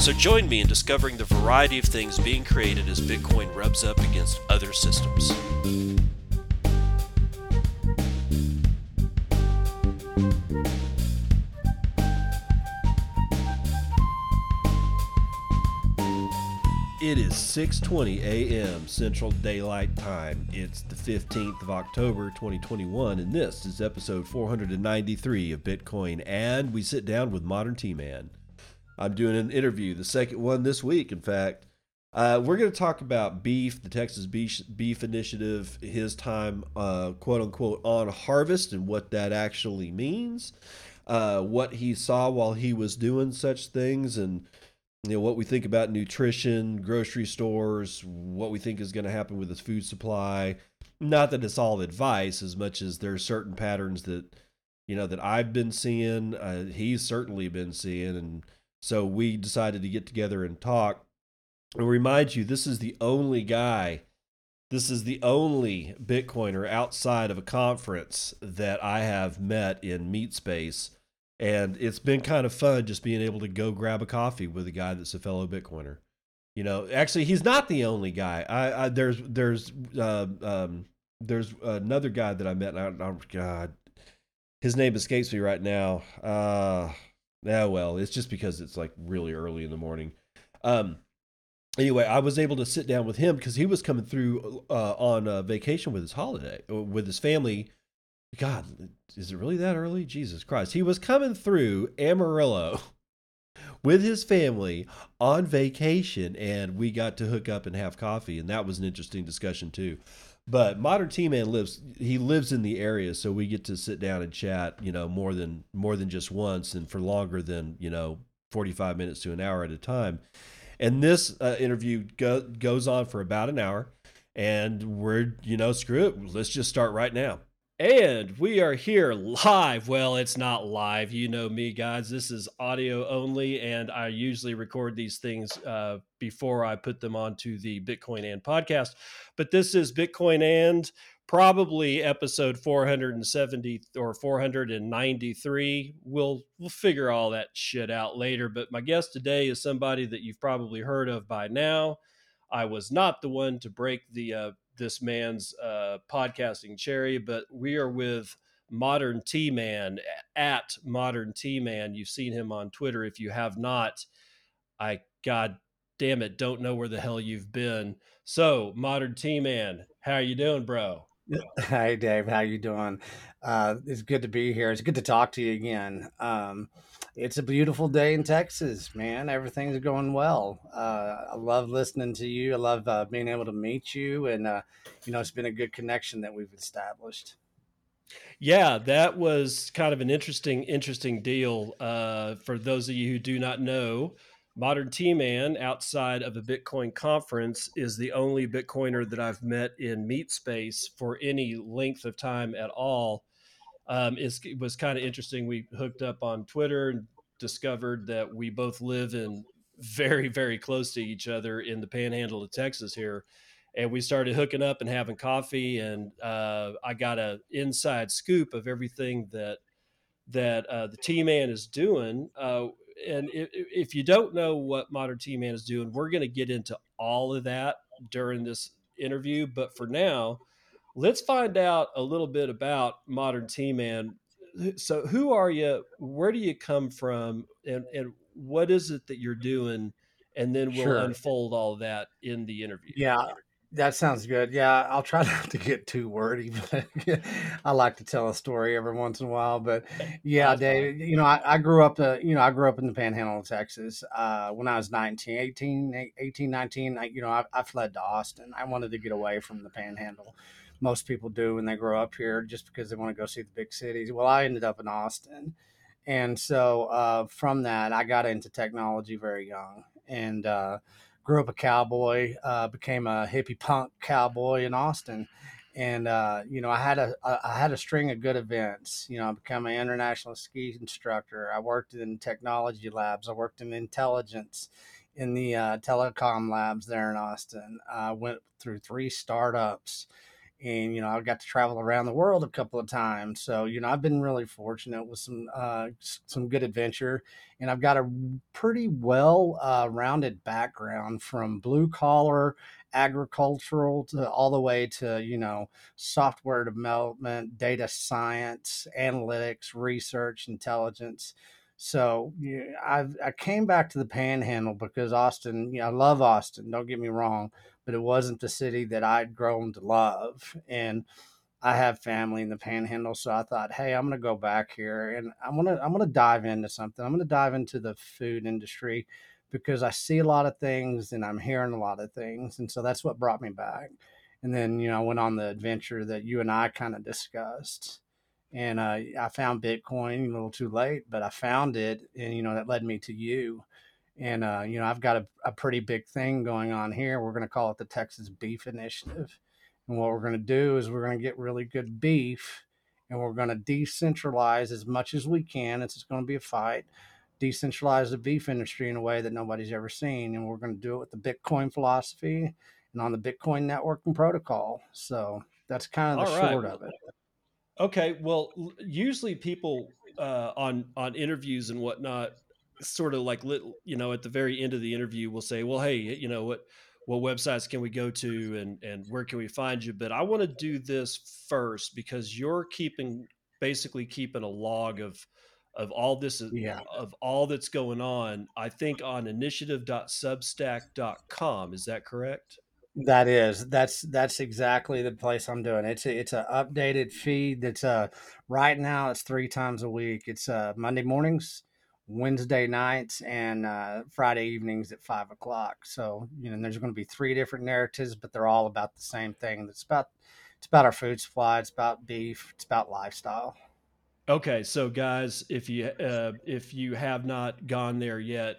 So join me in discovering the variety of things being created as Bitcoin rubs up against other systems. It is 6:20 a.m. Central Daylight Time. It's the 15th of October 2021 and this is episode 493 of Bitcoin and we sit down with Modern T-Man. I'm doing an interview, the second one this week, in fact. Uh, we're going to talk about beef, the Texas Beef, beef Initiative, his time, uh, quote unquote, on harvest and what that actually means, uh, what he saw while he was doing such things, and you know what we think about nutrition, grocery stores, what we think is going to happen with his food supply. Not that it's all advice, as much as there are certain patterns that you know that I've been seeing. Uh, he's certainly been seeing, and so we decided to get together and talk. And remind you, this is the only guy, this is the only Bitcoiner outside of a conference that I have met in Meat Space. And it's been kind of fun just being able to go grab a coffee with a guy that's a fellow Bitcoiner. You know, actually, he's not the only guy. I, I there's there's uh, um, there's another guy that I met. And I, oh God, his name escapes me right now. Uh, yeah, well, it's just because it's like really early in the morning. Um, anyway, I was able to sit down with him because he was coming through uh, on a vacation with his holiday with his family. God, is it really that early? Jesus Christ! He was coming through Amarillo with his family on vacation, and we got to hook up and have coffee, and that was an interesting discussion too. But Modern T Man lives he lives in the area, so we get to sit down and chat, you know, more than more than just once and for longer than, you know, 45 minutes to an hour at a time. And this uh, interview go, goes on for about an hour and we're, you know, screw it, let's just start right now. And we are here live. Well, it's not live. You know me, guys. This is audio only, and I usually record these things uh, before I put them onto the Bitcoin and podcast. But this is Bitcoin and probably episode 470 or 493. We'll we'll figure all that shit out later. But my guest today is somebody that you've probably heard of by now. I was not the one to break the uh, this man's uh, podcasting cherry, but we are with Modern T Man at Modern T Man. You've seen him on Twitter. If you have not, I God damn it, don't know where the hell you've been. So, Modern T Man, how are you doing, bro? Hi, Dave. How you doing? Uh, it's good to be here. It's good to talk to you again. Um, it's a beautiful day in Texas, man. Everything's going well. Uh, I love listening to you. I love uh, being able to meet you, and uh, you know, it's been a good connection that we've established. Yeah, that was kind of an interesting, interesting deal. Uh, for those of you who do not know, Modern T Man, outside of a Bitcoin conference, is the only Bitcoiner that I've met in meat space for any length of time at all um, it was kind of interesting. We hooked up on Twitter and discovered that we both live in very, very close to each other in the panhandle of Texas here. And we started hooking up and having coffee, and uh, I got a inside scoop of everything that that uh, the T Man is doing. Uh, and if, if, you don't know what Modern T Man is doing, we're going to get into all of that during this interview. But for now, let's find out a little bit about modern T Man. So, who are you? Where do you come from? And, and what is it that you're doing? And then we'll sure. unfold all that in the interview. Yeah, that sounds good. Yeah, I'll try not to get too wordy, but I like to tell a story every once in a while. But yeah, Dave, you know, I, I grew up, uh, you know, I grew up in the panhandle of Texas. Uh, when I was 19, 18, 18 19, I, you know, I, I fled to Austin. I wanted to get away from the panhandle most people do when they grow up here just because they want to go see the big cities. Well, I ended up in Austin. And so uh, from that, I got into technology very young and uh, grew up a cowboy, uh, became a hippie punk cowboy in Austin, and uh, you know I had a I had a string of good events. You know, I became an international ski instructor. I worked in technology labs. I worked in intelligence in the uh, telecom labs there in Austin. I went through three startups and you know I got to travel around the world a couple of times. So you know I've been really fortunate with some uh, some good adventure, and I've got a pretty well uh, rounded background from blue collar agricultural to all the way to you know software development, data science, analytics, research, intelligence. So yeah, I I came back to the Panhandle because Austin. You know, I love Austin. Don't get me wrong, but it wasn't the city that I'd grown to love. And I have family in the Panhandle, so I thought, hey, I'm gonna go back here and I'm gonna I'm gonna dive into something. I'm gonna dive into the food industry because I see a lot of things and I'm hearing a lot of things, and so that's what brought me back. And then you know I went on the adventure that you and I kind of discussed and uh, I found Bitcoin a little too late, but I found it, and you know that led me to you. And uh, you know I've got a, a pretty big thing going on here. We're going to call it the Texas Beef Initiative, and what we're going to do is we're going to get really good beef, and we're going to decentralize as much as we can. It's going to be a fight. Decentralize the beef industry in a way that nobody's ever seen, and we're going to do it with the Bitcoin philosophy and on the Bitcoin networking protocol. So that's kind of the All short of it. Okay, well, usually people uh, on on interviews and whatnot, sort of like you know, at the very end of the interview, we'll say, "Well, hey, you know what." What websites can we go to and, and where can we find you? But I want to do this first because you're keeping basically keeping a log of of all this yeah. of all that's going on i think on initiative.substack.com is that correct that is that's that's exactly the place I'm doing. It's a, it's an updated feed. That's uh right now it's three times a week. It's uh Monday mornings, Wednesday nights, and uh, Friday evenings at five o'clock. So you know there's going to be three different narratives, but they're all about the same thing. It's about it's about our food supply. It's about beef. It's about lifestyle. Okay, so guys, if you uh, if you have not gone there yet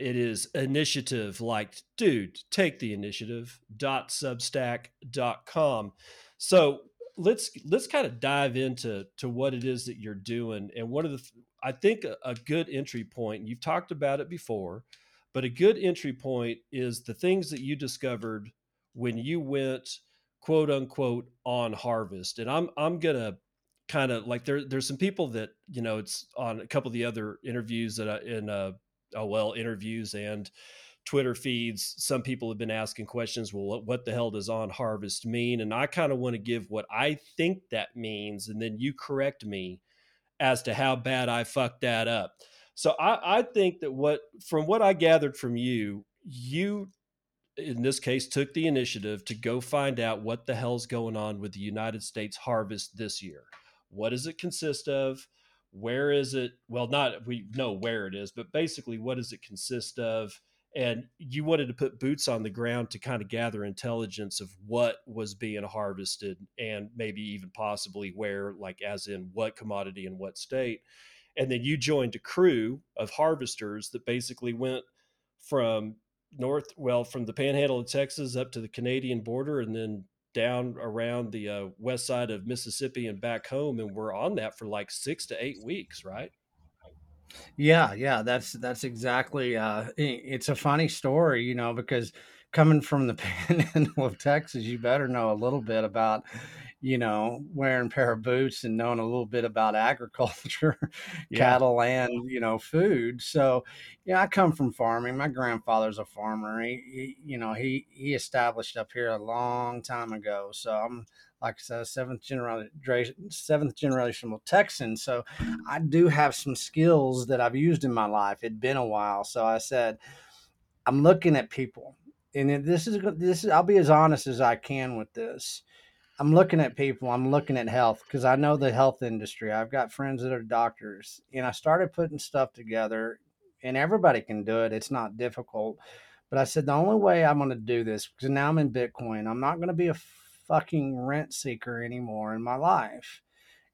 it is initiative like dude take the initiative dot substack dot com so let's let's kind of dive into to what it is that you're doing and one of the i think a, a good entry point you've talked about it before but a good entry point is the things that you discovered when you went quote unquote on harvest and i'm i'm gonna kind of like there there's some people that you know it's on a couple of the other interviews that I, in uh oh well interviews and Twitter feeds, some people have been asking questions. Well, what the hell does on harvest mean? And I kind of want to give what I think that means, and then you correct me as to how bad I fucked that up. So I, I think that what, from what I gathered from you, you in this case took the initiative to go find out what the hell's going on with the United States harvest this year. What does it consist of? where is it well not we know where it is but basically what does it consist of and you wanted to put boots on the ground to kind of gather intelligence of what was being harvested and maybe even possibly where like as in what commodity in what state and then you joined a crew of harvesters that basically went from north well from the panhandle of texas up to the canadian border and then down around the uh, west side of Mississippi and back home, and we're on that for like six to eight weeks, right? Yeah, yeah, that's that's exactly. Uh, it's a funny story, you know, because coming from the panhandle of Texas, you better know a little bit about, you know, wearing a pair of boots and knowing a little bit about agriculture, yeah. cattle, and you know, food. So, yeah, I come from farming. My grandfather's a farmer. He, he you know, he he established up here a long time ago. So I'm like I said, seventh generation, seventh generational Texan. So I do have some skills that I've used in my life. It'd been a while, so I said, I'm looking at people and this is this is I'll be as honest as I can with this. I'm looking at people, I'm looking at health because I know the health industry. I've got friends that are doctors, and I started putting stuff together, and everybody can do it. It's not difficult. But I said the only way I'm going to do this because now I'm in Bitcoin, I'm not going to be a fucking rent seeker anymore in my life.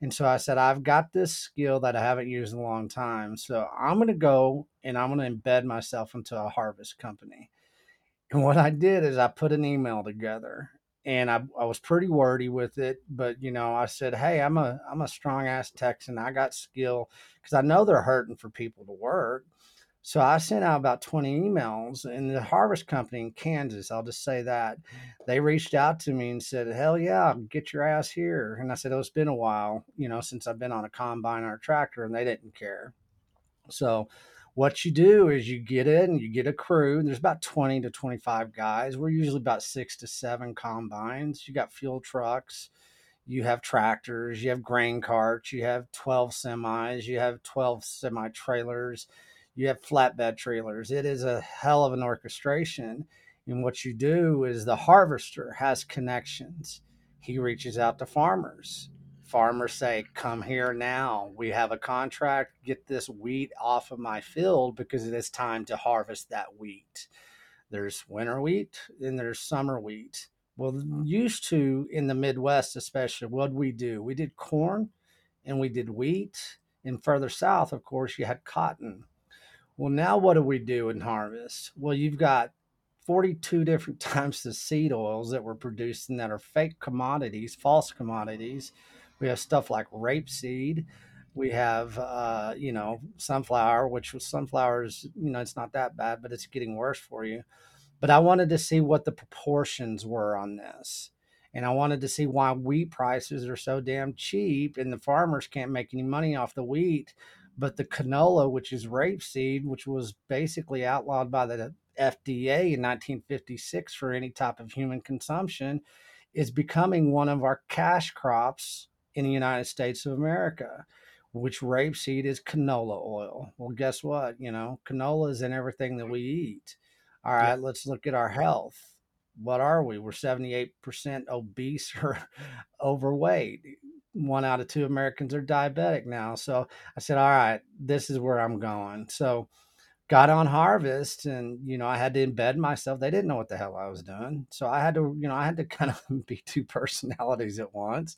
And so I said, I've got this skill that I haven't used in a long time. So I'm going to go and I'm going to embed myself into a harvest company And what I did is I put an email together and I, I was pretty wordy with it, but you know, I said, Hey, I'm a I'm a strong ass Texan. I got skill because I know they're hurting for people to work. So I sent out about 20 emails, and the harvest company in Kansas, I'll just say that, they reached out to me and said, Hell yeah, get your ass here. And I said, Oh, it's been a while, you know, since I've been on a combine or a tractor, and they didn't care. So what you do is you get in, you get a crew, and there's about 20 to 25 guys. We're usually about six to seven combines. You got fuel trucks, you have tractors, you have grain carts, you have 12 semis, you have 12 semi trailers you have flatbed trailers. It is a hell of an orchestration. And what you do is the harvester has connections. He reaches out to farmers. Farmers say, Come here now. We have a contract. Get this wheat off of my field because it is time to harvest that wheat. There's winter wheat and there's summer wheat. Well, used to in the Midwest, especially, what we do? We did corn and we did wheat. And further south, of course, you had cotton well, now what do we do in harvest? Well, you've got 42 different types of seed oils that we're producing that are fake commodities, false commodities. We have stuff like rapeseed. We have, uh, you know, sunflower, which sunflowers, you know, it's not that bad, but it's getting worse for you. But I wanted to see what the proportions were on this. And I wanted to see why wheat prices are so damn cheap and the farmers can't make any money off the wheat but the canola, which is rapeseed, which was basically outlawed by the FDA in 1956 for any type of human consumption, is becoming one of our cash crops in the United States of America, which rapeseed is canola oil. Well, guess what? You know, canola is in everything that we eat. All right, yeah. let's look at our health. What are we? We're 78% obese or overweight one out of two Americans are diabetic now. So I said, all right, this is where I'm going. So got on harvest and you know i had to embed myself they didn't know what the hell i was doing so i had to you know i had to kind of be two personalities at once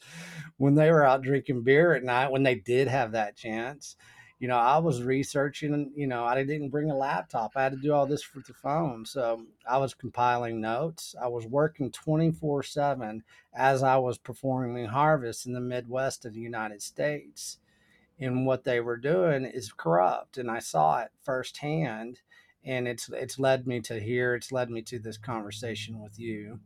when they were out drinking beer at night when they did have that chance you know, I was researching, you know, I didn't bring a laptop. I had to do all this for the phone. So I was compiling notes. I was working 24 7 as I was performing harvest in the Midwest of the United States. And what they were doing is corrupt. And I saw it firsthand. And it's it's led me to here. It's led me to this conversation with you.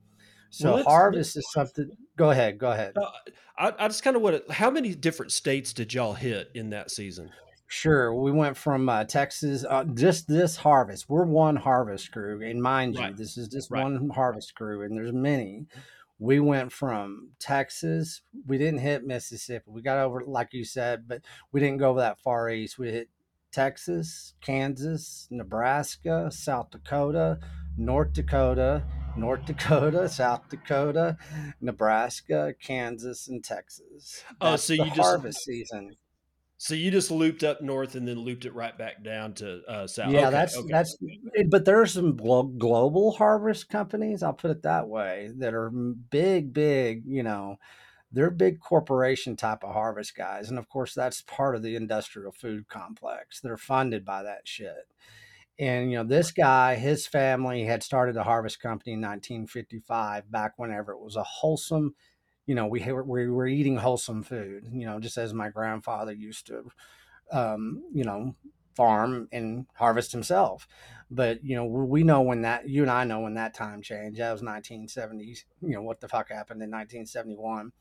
So well, harvest is something. Go ahead. Go ahead. Uh, I, I just kind of want to. How many different states did y'all hit in that season? Sure. We went from uh, Texas, uh, just this harvest. We're one harvest crew. And mind right. you, this is just right. one harvest crew, and there's many. We went from Texas. We didn't hit Mississippi. We got over, like you said, but we didn't go that far east. We hit Texas, Kansas, Nebraska, South Dakota, North Dakota, North Dakota, South Dakota, Nebraska, Kansas, and Texas. That's oh, so you just harvest season. So you just looped up north and then looped it right back down to uh, south. Yeah, okay, that's okay. that's. But there are some global harvest companies. I'll put it that way that are big, big. You know, they're big corporation type of harvest guys, and of course that's part of the industrial food complex. They're funded by that shit. And you know, this guy, his family had started a harvest company in 1955, back whenever it was a wholesome you know, we we were eating wholesome food, you know, just as my grandfather used to, um, you know, farm and harvest himself. But you know, we know when that you and I know when that time changed. That was 1970s. You know what the fuck happened in 1971.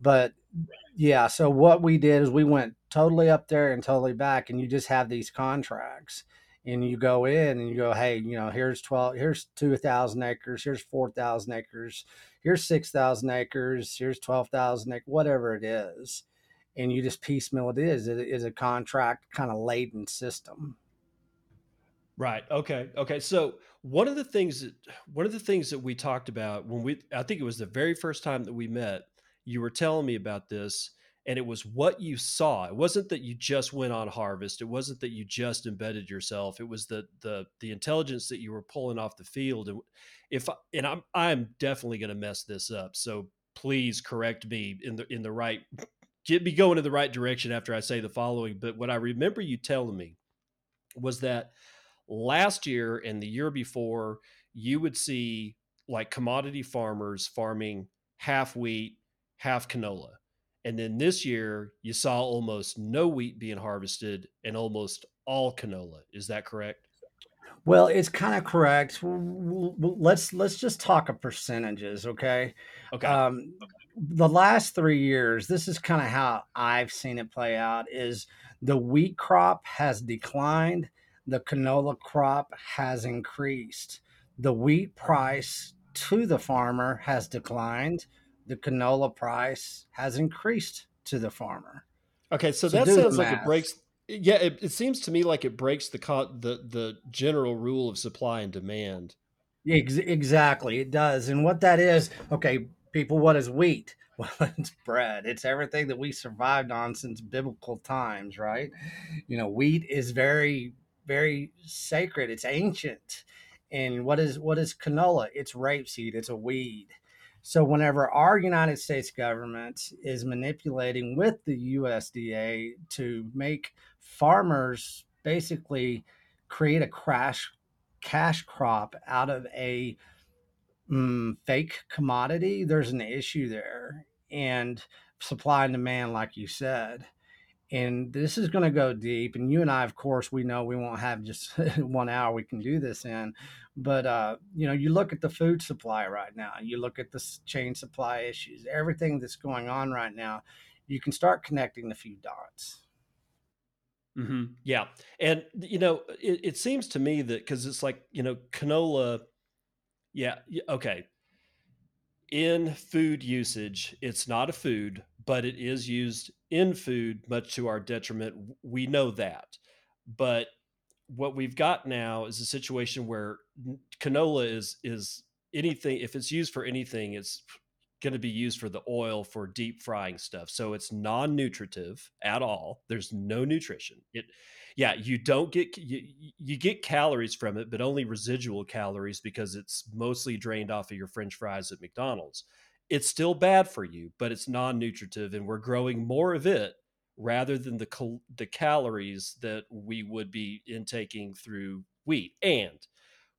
But yeah, so what we did is we went totally up there and totally back, and you just have these contracts and you go in and you go, hey, you know, here's 12, here's 2,000 acres, here's 4,000 acres, here's 6,000 acres, here's 12,000 acres, whatever it is. And you just piecemeal it is. It is a contract kind of laden system. Right. Okay. Okay. So one of the things that one of the things that we talked about when we I think it was the very first time that we met, you were telling me about this and it was what you saw. It wasn't that you just went on harvest. It wasn't that you just embedded yourself. It was the the the intelligence that you were pulling off the field. And if and i'm i'm definitely going to mess this up. So please correct me in the in the right get me going in the right direction after i say the following. But what i remember you telling me was that last year and the year before you would see like commodity farmers farming half wheat, half canola. And then this year, you saw almost no wheat being harvested and almost all canola. Is that correct? Well, it's kind of correct. Let's let's just talk of percentages, okay? Okay. Um, the last three years, this is kind of how I've seen it play out. Is the wheat crop has declined, the canola crop has increased. The wheat price to the farmer has declined. The canola price has increased to the farmer. Okay, so, so that sounds like it breaks yeah, it, it seems to me like it breaks the the the general rule of supply and demand. Exactly, it does. And what that is, okay, people, what is wheat? Well, it's bread. It's everything that we survived on since biblical times, right? You know, wheat is very, very sacred. It's ancient. And what is what is canola? It's rapeseed. It's a weed. So whenever our United States government is manipulating with the USDA to make farmers basically create a crash cash crop out of a mm, fake commodity, there's an issue there. And supply and demand, like you said. And this is going to go deep. And you and I, of course, we know we won't have just one hour we can do this in. But, uh, you know, you look at the food supply right now, you look at the chain supply issues, everything that's going on right now, you can start connecting the few dots. Mm-hmm. Yeah, and you know, it, it seems to me that because it's like you know, canola. Yeah. Okay. In food usage, it's not a food, but it is used in food, much to our detriment. We know that, but what we've got now is a situation where canola is is anything if it's used for anything it's going to be used for the oil for deep frying stuff. So it's non-nutritive at all. There's no nutrition. It yeah, you don't get you, you get calories from it, but only residual calories because it's mostly drained off of your french fries at McDonald's. It's still bad for you, but it's non-nutritive and we're growing more of it rather than the cal- the calories that we would be intaking through wheat and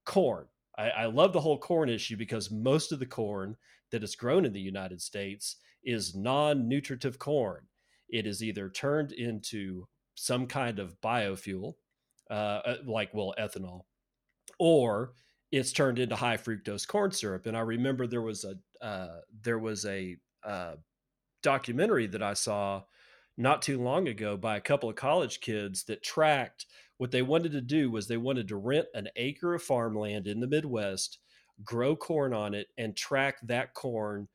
corn. I, I love the whole corn issue because most of the corn that is grown in the United States is non nutritive corn. It is either turned into some kind of biofuel, uh, uh, like, well, ethanol, or it's turned into high fructose corn syrup. And I remember there was a uh, there was a uh, documentary that I saw not too long ago by a couple of college kids that tracked what they wanted to do was they wanted to rent an acre of farmland in the Midwest grow corn on it and track that corn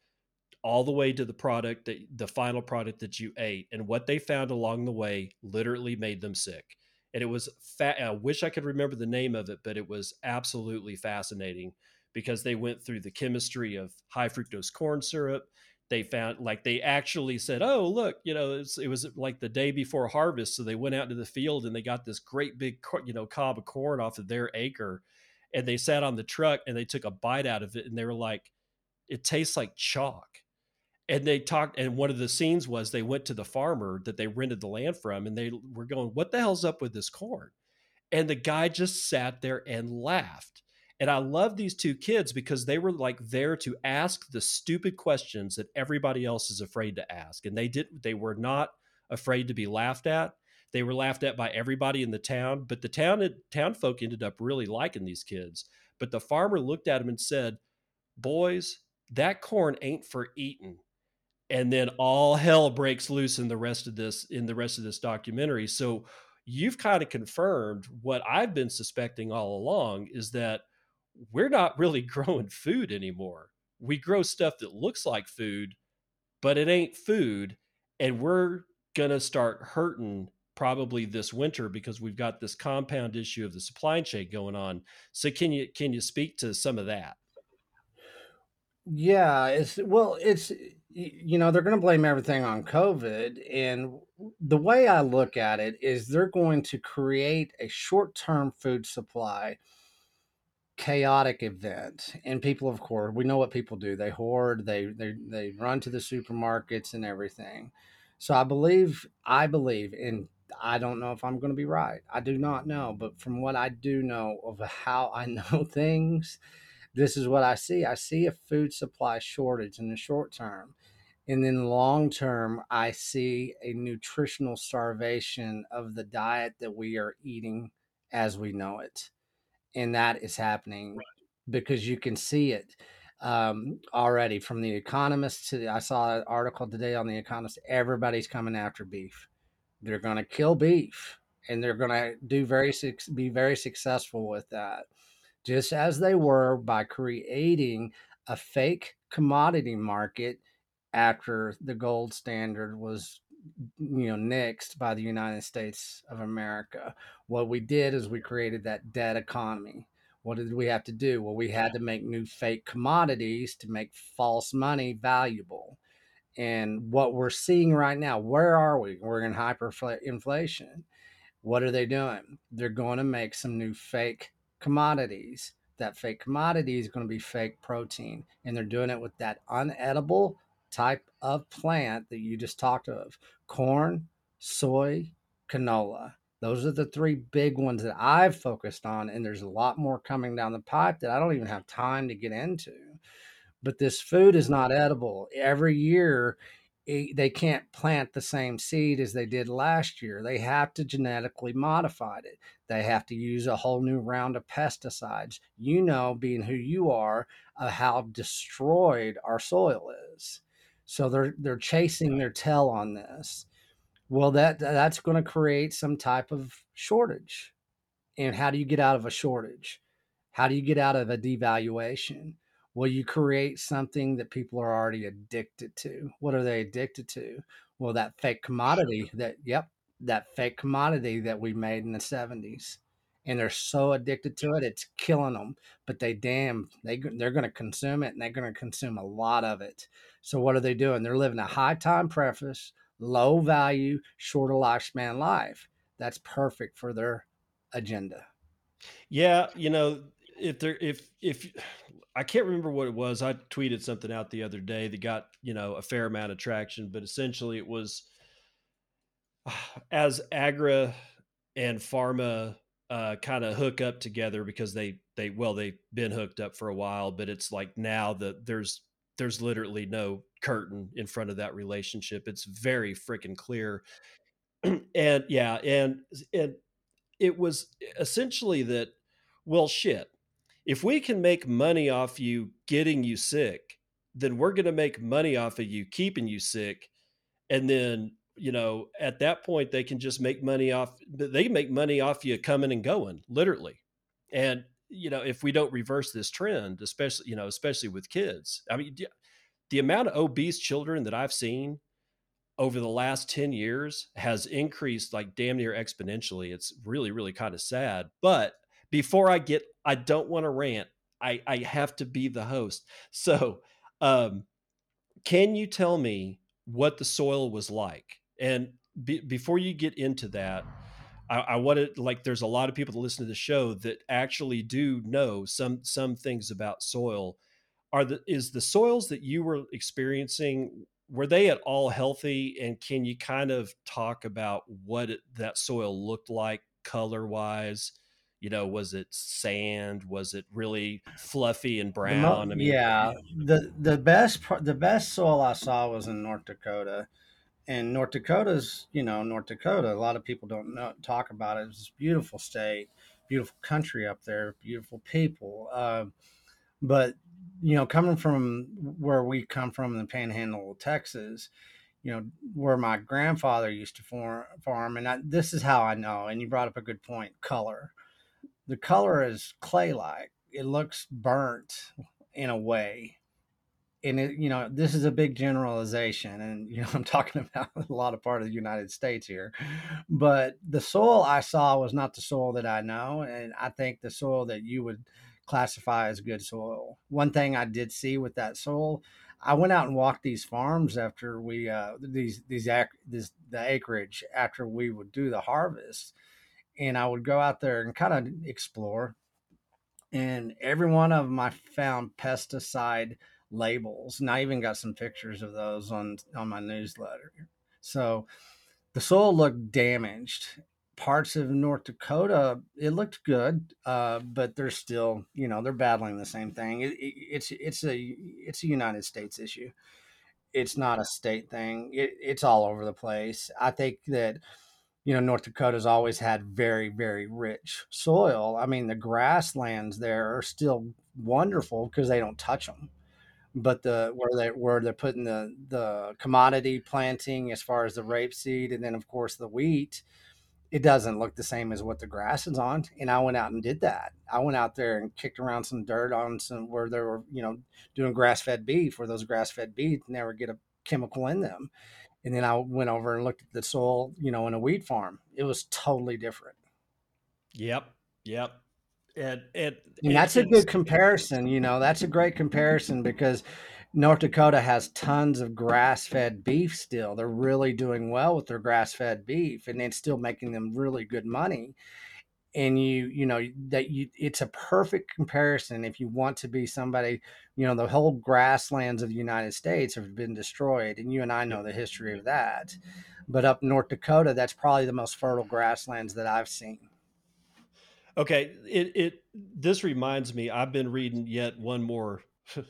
all the way to the product that the final product that you ate and what they found along the way literally made them sick and it was fat i wish i could remember the name of it but it was absolutely fascinating because they went through the chemistry of high fructose corn syrup. They found like they actually said oh look you know it was like the day before harvest so they went out to the field and they got this great big you know cob of corn off of their acre and they sat on the truck and they took a bite out of it and they were like it tastes like chalk and they talked and one of the scenes was they went to the farmer that they rented the land from and they were going what the hell's up with this corn and the guy just sat there and laughed and i love these two kids because they were like there to ask the stupid questions that everybody else is afraid to ask and they did they were not afraid to be laughed at they were laughed at by everybody in the town, but the town town folk ended up really liking these kids. But the farmer looked at him and said, "Boys, that corn ain't for eating." And then all hell breaks loose in the rest of this in the rest of this documentary. So you've kind of confirmed what I've been suspecting all along is that we're not really growing food anymore. We grow stuff that looks like food, but it ain't food. And we're going to start hurting probably this winter because we've got this compound issue of the supply chain going on. So can you can you speak to some of that? Yeah, it's well, it's you know they're going to blame everything on COVID, and the way I look at it is they're going to create a short-term food supply chaotic event and people of course we know what people do they hoard they they they run to the supermarkets and everything so i believe i believe in I don't know if I'm going to be right. I do not know, but from what I do know of how I know things, this is what I see. I see a food supply shortage in the short term. And then long term, I see a nutritional starvation of the diet that we are eating as we know it. And that is happening right. because you can see it um, already from the economist to the, I saw an article today on the economist. Everybody's coming after beef. They're going to kill beef and they're going to do very be very successful with that just as they were by creating a fake commodity market after the gold standard was you know nixed by the United States of America. What we did is we created that dead economy. What did we have to do? Well, we had to make new fake commodities to make false money valuable. And what we're seeing right now, where are we? We're in hyperinflation. What are they doing? They're going to make some new fake commodities. That fake commodity is going to be fake protein. And they're doing it with that unedible type of plant that you just talked of corn, soy, canola. Those are the three big ones that I've focused on. And there's a lot more coming down the pipe that I don't even have time to get into. But this food is not edible. Every year, they can't plant the same seed as they did last year. They have to genetically modify it. They have to use a whole new round of pesticides. You know, being who you are, uh, how destroyed our soil is. So they're they're chasing their tail on this. Well, that that's going to create some type of shortage. And how do you get out of a shortage? How do you get out of a devaluation? Well, you create something that people are already addicted to. What are they addicted to? Well, that fake commodity that, yep, that fake commodity that we made in the 70s. And they're so addicted to it, it's killing them. But they damn, they, they're going to consume it and they're going to consume a lot of it. So, what are they doing? They're living a high time preference, low value, shorter lifespan life. That's perfect for their agenda. Yeah. You know, if there, if, if, I can't remember what it was. I tweeted something out the other day that got you know a fair amount of traction, but essentially it was as Agra and Pharma uh, kind of hook up together because they they well they've been hooked up for a while, but it's like now that there's there's literally no curtain in front of that relationship. It's very freaking clear, and yeah, and and it was essentially that. Well, shit if we can make money off you getting you sick, then we're going to make money off of you keeping you sick. And then, you know, at that point, they can just make money off, they make money off you coming and going, literally. And, you know, if we don't reverse this trend, especially, you know, especially with kids, I mean, the amount of obese children that I've seen over the last 10 years has increased like damn near exponentially. It's really, really kind of sad. But before I get, I don't want to rant. I, I have to be the host. So, um, can you tell me what the soil was like? And be, before you get into that, I, I wanted like there's a lot of people that listen to the show that actually do know some some things about soil. Are the is the soils that you were experiencing were they at all healthy? And can you kind of talk about what it, that soil looked like color wise? you know was it sand was it really fluffy and brown i mean yeah the the best the best soil i saw was in north dakota and north dakota's you know north dakota a lot of people don't know talk about it it's a beautiful state beautiful country up there beautiful people uh, but you know coming from where we come from in the panhandle of texas you know where my grandfather used to farm, farm and I, this is how i know and you brought up a good point color the color is clay like. It looks burnt in a way. And it, you know, this is a big generalization, and you know, I'm talking about a lot of part of the United States here. But the soil I saw was not the soil that I know, and I think the soil that you would classify as good soil. One thing I did see with that soil, I went out and walked these farms after we uh, these these ac- this the acreage after we would do the harvest, and I would go out there and kind of explore. And every one of them I found pesticide labels, and I even got some pictures of those on on my newsletter. So the soil looked damaged parts of North Dakota, it looked good, uh, but they're still, you know, they're battling the same thing. It, it, it's it's a it's a United States issue. It's not a state thing. It, it's all over the place. I think that you know North Dakota's always had very very rich soil. I mean, the grasslands there are still wonderful because they don't touch them but the where they where they're putting the the commodity planting as far as the rapeseed and then of course the wheat it doesn't look the same as what the grass is on and i went out and did that. I went out there and kicked around some dirt on some where they were you know doing grass fed beef where those grass fed beef never get a chemical in them. And then i went over and looked at the soil you know in a wheat farm. It was totally different. Yep yep and, that's a good comparison. You know, that's a great comparison because North Dakota has tons of grass fed beef still. They're really doing well with their grass fed beef and it's still making them really good money. And you, you know, that you, it's a perfect comparison if you want to be somebody, you know, the whole grasslands of the United States have been destroyed. And you and I know the history of that. But up North Dakota, that's probably the most fertile grasslands that I've seen. Okay, it it this reminds me. I've been reading yet one more,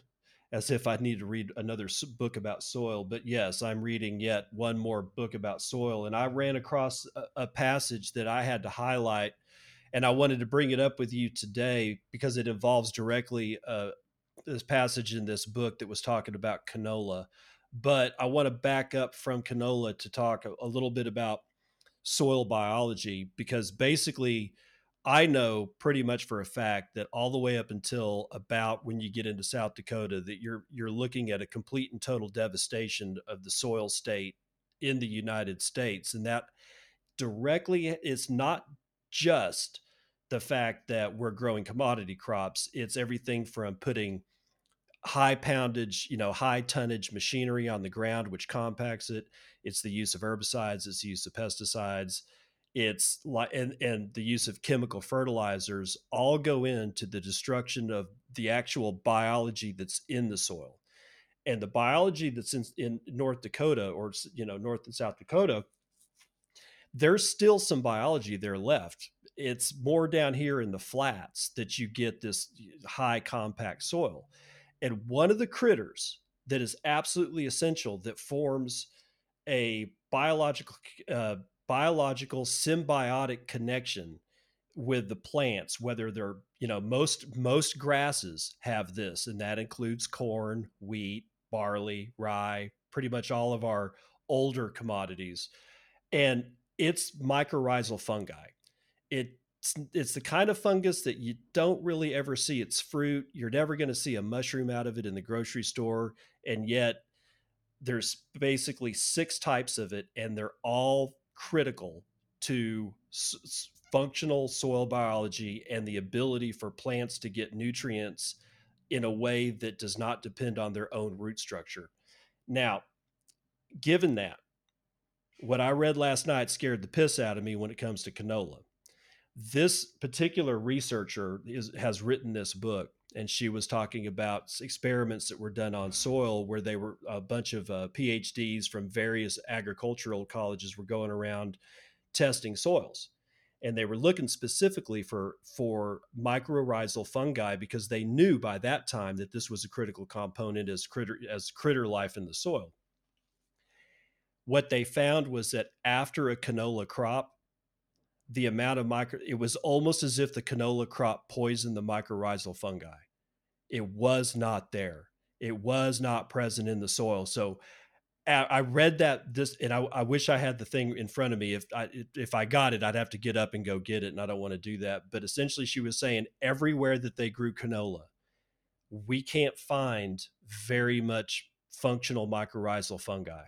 as if I need to read another book about soil. But yes, I'm reading yet one more book about soil, and I ran across a, a passage that I had to highlight, and I wanted to bring it up with you today because it involves directly uh, this passage in this book that was talking about canola. But I want to back up from canola to talk a, a little bit about soil biology because basically I know pretty much for a fact that all the way up until about when you get into South Dakota that you're you're looking at a complete and total devastation of the soil state in the United States and that directly it's not just the fact that we're growing commodity crops it's everything from putting high poundage you know high tonnage machinery on the ground which compacts it it's the use of herbicides it's the use of pesticides it's like and, and the use of chemical fertilizers all go into the destruction of the actual biology that's in the soil. And the biology that's in, in north dakota or you know north and south dakota there's still some biology there left. It's more down here in the flats that you get this high compact soil. And one of the critters that is absolutely essential that forms a biological uh, biological symbiotic connection with the plants whether they're you know most most grasses have this and that includes corn wheat barley rye pretty much all of our older commodities. And it's mycorrhizal fungi. It's it's the kind of fungus that you don't really ever see its fruit. You're never going to see a mushroom out of it in the grocery store. And yet there's basically six types of it and they're all critical to s- functional soil biology and the ability for plants to get nutrients in a way that does not depend on their own root structure. Now, given that, what I read last night scared the piss out of me when it comes to canola. This particular researcher is, has written this book, and she was talking about experiments that were done on soil where they were a bunch of uh, PhDs from various agricultural colleges were going around testing soils. And they were looking specifically for for mycorrhizal fungi because they knew by that time that this was a critical component as critter as critter life in the soil. What they found was that after a canola crop the amount of micro it was almost as if the canola crop poisoned the mycorrhizal fungi it was not there it was not present in the soil so I read that this, and I, I, wish I had the thing in front of me. If I if I got it, I'd have to get up and go get it, and I don't want to do that. But essentially, she was saying everywhere that they grew canola, we can't find very much functional mycorrhizal fungi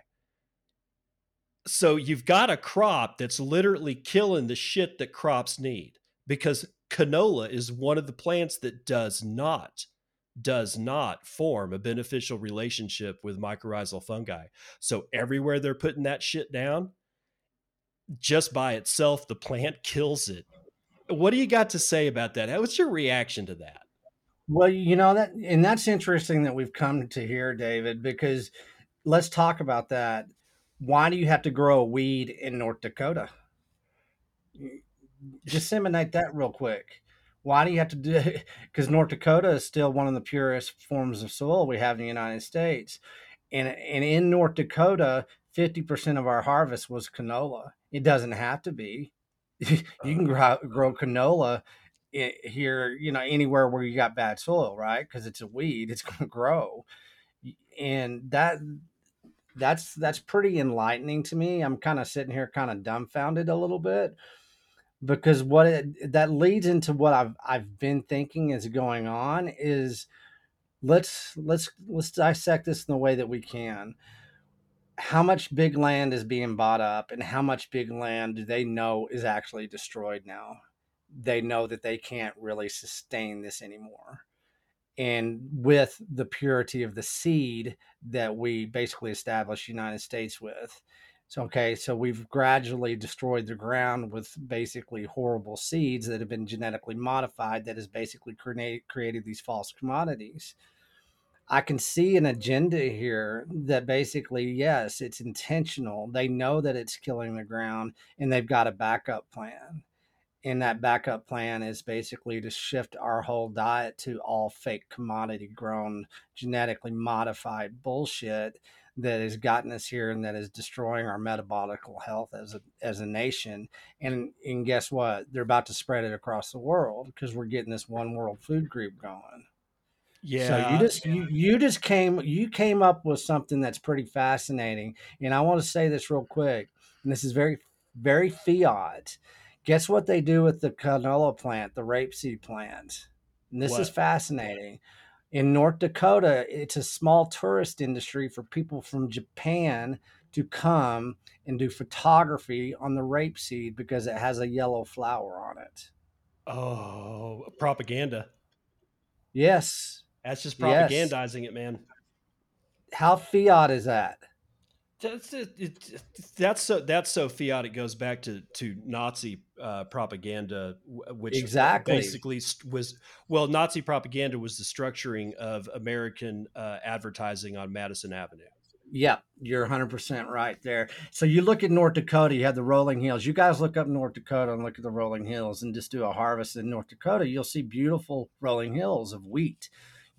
so you've got a crop that's literally killing the shit that crops need because canola is one of the plants that does not does not form a beneficial relationship with mycorrhizal fungi. So everywhere they're putting that shit down, just by itself the plant kills it. What do you got to say about that? What's your reaction to that? Well, you know that and that's interesting that we've come to here David because let's talk about that why do you have to grow a weed in North Dakota? Disseminate that real quick. Why do you have to do it? Because North Dakota is still one of the purest forms of soil we have in the United States. And, and in North Dakota, 50% of our harvest was canola. It doesn't have to be. you can grow, grow canola here, you know, anywhere where you got bad soil, right? Because it's a weed, it's going to grow. And that that's that's pretty enlightening to me. I'm kind of sitting here kind of dumbfounded a little bit because what it, that leads into what I've I've been thinking is going on is let's let's let's dissect this in the way that we can. How much big land is being bought up and how much big land do they know is actually destroyed now? They know that they can't really sustain this anymore. And with the purity of the seed that we basically established United States with, so, okay, so we've gradually destroyed the ground with basically horrible seeds that have been genetically modified that has basically create, created these false commodities. I can see an agenda here that basically, yes, it's intentional. They know that it's killing the ground and they've got a backup plan. And that backup plan is basically to shift our whole diet to all fake commodity grown, genetically modified bullshit that has gotten us here and that is destroying our metabolic health as a as a nation. And and guess what? They're about to spread it across the world because we're getting this one world food group going. Yeah. So you just you, you just came you came up with something that's pretty fascinating. And I want to say this real quick. And this is very very fiat. Guess what they do with the canola plant, the rapeseed plant? And this what? is fascinating in North Dakota, it's a small tourist industry for people from Japan to come and do photography on the rapeseed because it has a yellow flower on it. Oh, propaganda. Yes. That's just propagandizing yes. it, man. How fiat is that? That's it, it, that's so that's so fiat. It goes back to to Nazi uh, propaganda, which exactly basically was well, Nazi propaganda was the structuring of American uh, advertising on Madison Avenue. Yeah, you're 100% right there. So you look at North Dakota, you have the rolling hills. You guys look up North Dakota and look at the rolling hills and just do a harvest in North Dakota. You'll see beautiful rolling hills of wheat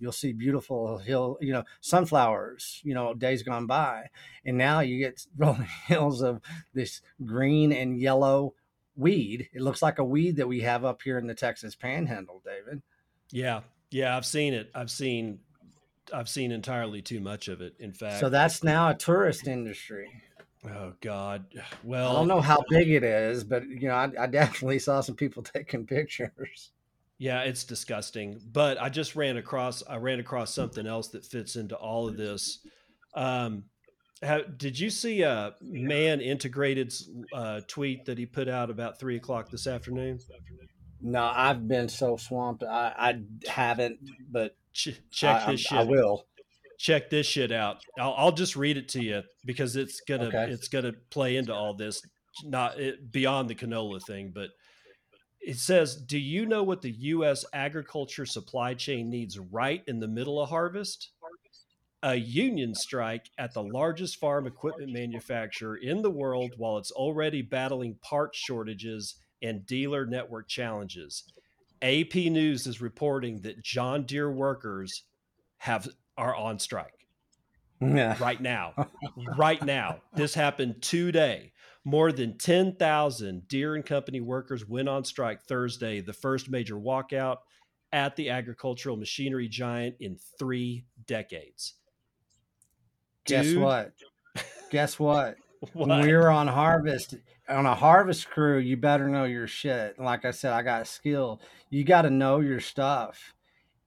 you'll see beautiful hill, you know, sunflowers, you know, days gone by. And now you get rolling hills of this green and yellow weed. It looks like a weed that we have up here in the Texas panhandle, David. Yeah. Yeah, I've seen it. I've seen I've seen entirely too much of it. In fact, so that's now a tourist industry. Oh God! Well, I don't know how big it is, but you know, I, I definitely saw some people taking pictures. Yeah, it's disgusting. But I just ran across I ran across something else that fits into all of this. Um, how, did you see a man integrated uh, tweet that he put out about three o'clock this afternoon? No, I've been so swamped. I, I haven't, but Ch- check I, this shit. I will check this shit out. I'll, I'll, just read it to you because it's gonna okay. it's gonna play into all this, not it, beyond the canola thing, but it says, Do you know what the U.S. agriculture supply chain needs right in the middle of harvest? A union strike at the largest farm equipment manufacturer in the world while it's already battling part shortages and dealer network challenges. AP News is reporting that John Deere workers have are on strike. Yeah. Right now. right now. This happened today. More than 10,000 Deere and Company workers went on strike Thursday, the first major walkout at the agricultural machinery giant in three decades. Guess Dude. what? Guess what? what? When we were on harvest, on a harvest crew, you better know your shit. Like I said, I got skill. You got to know your stuff.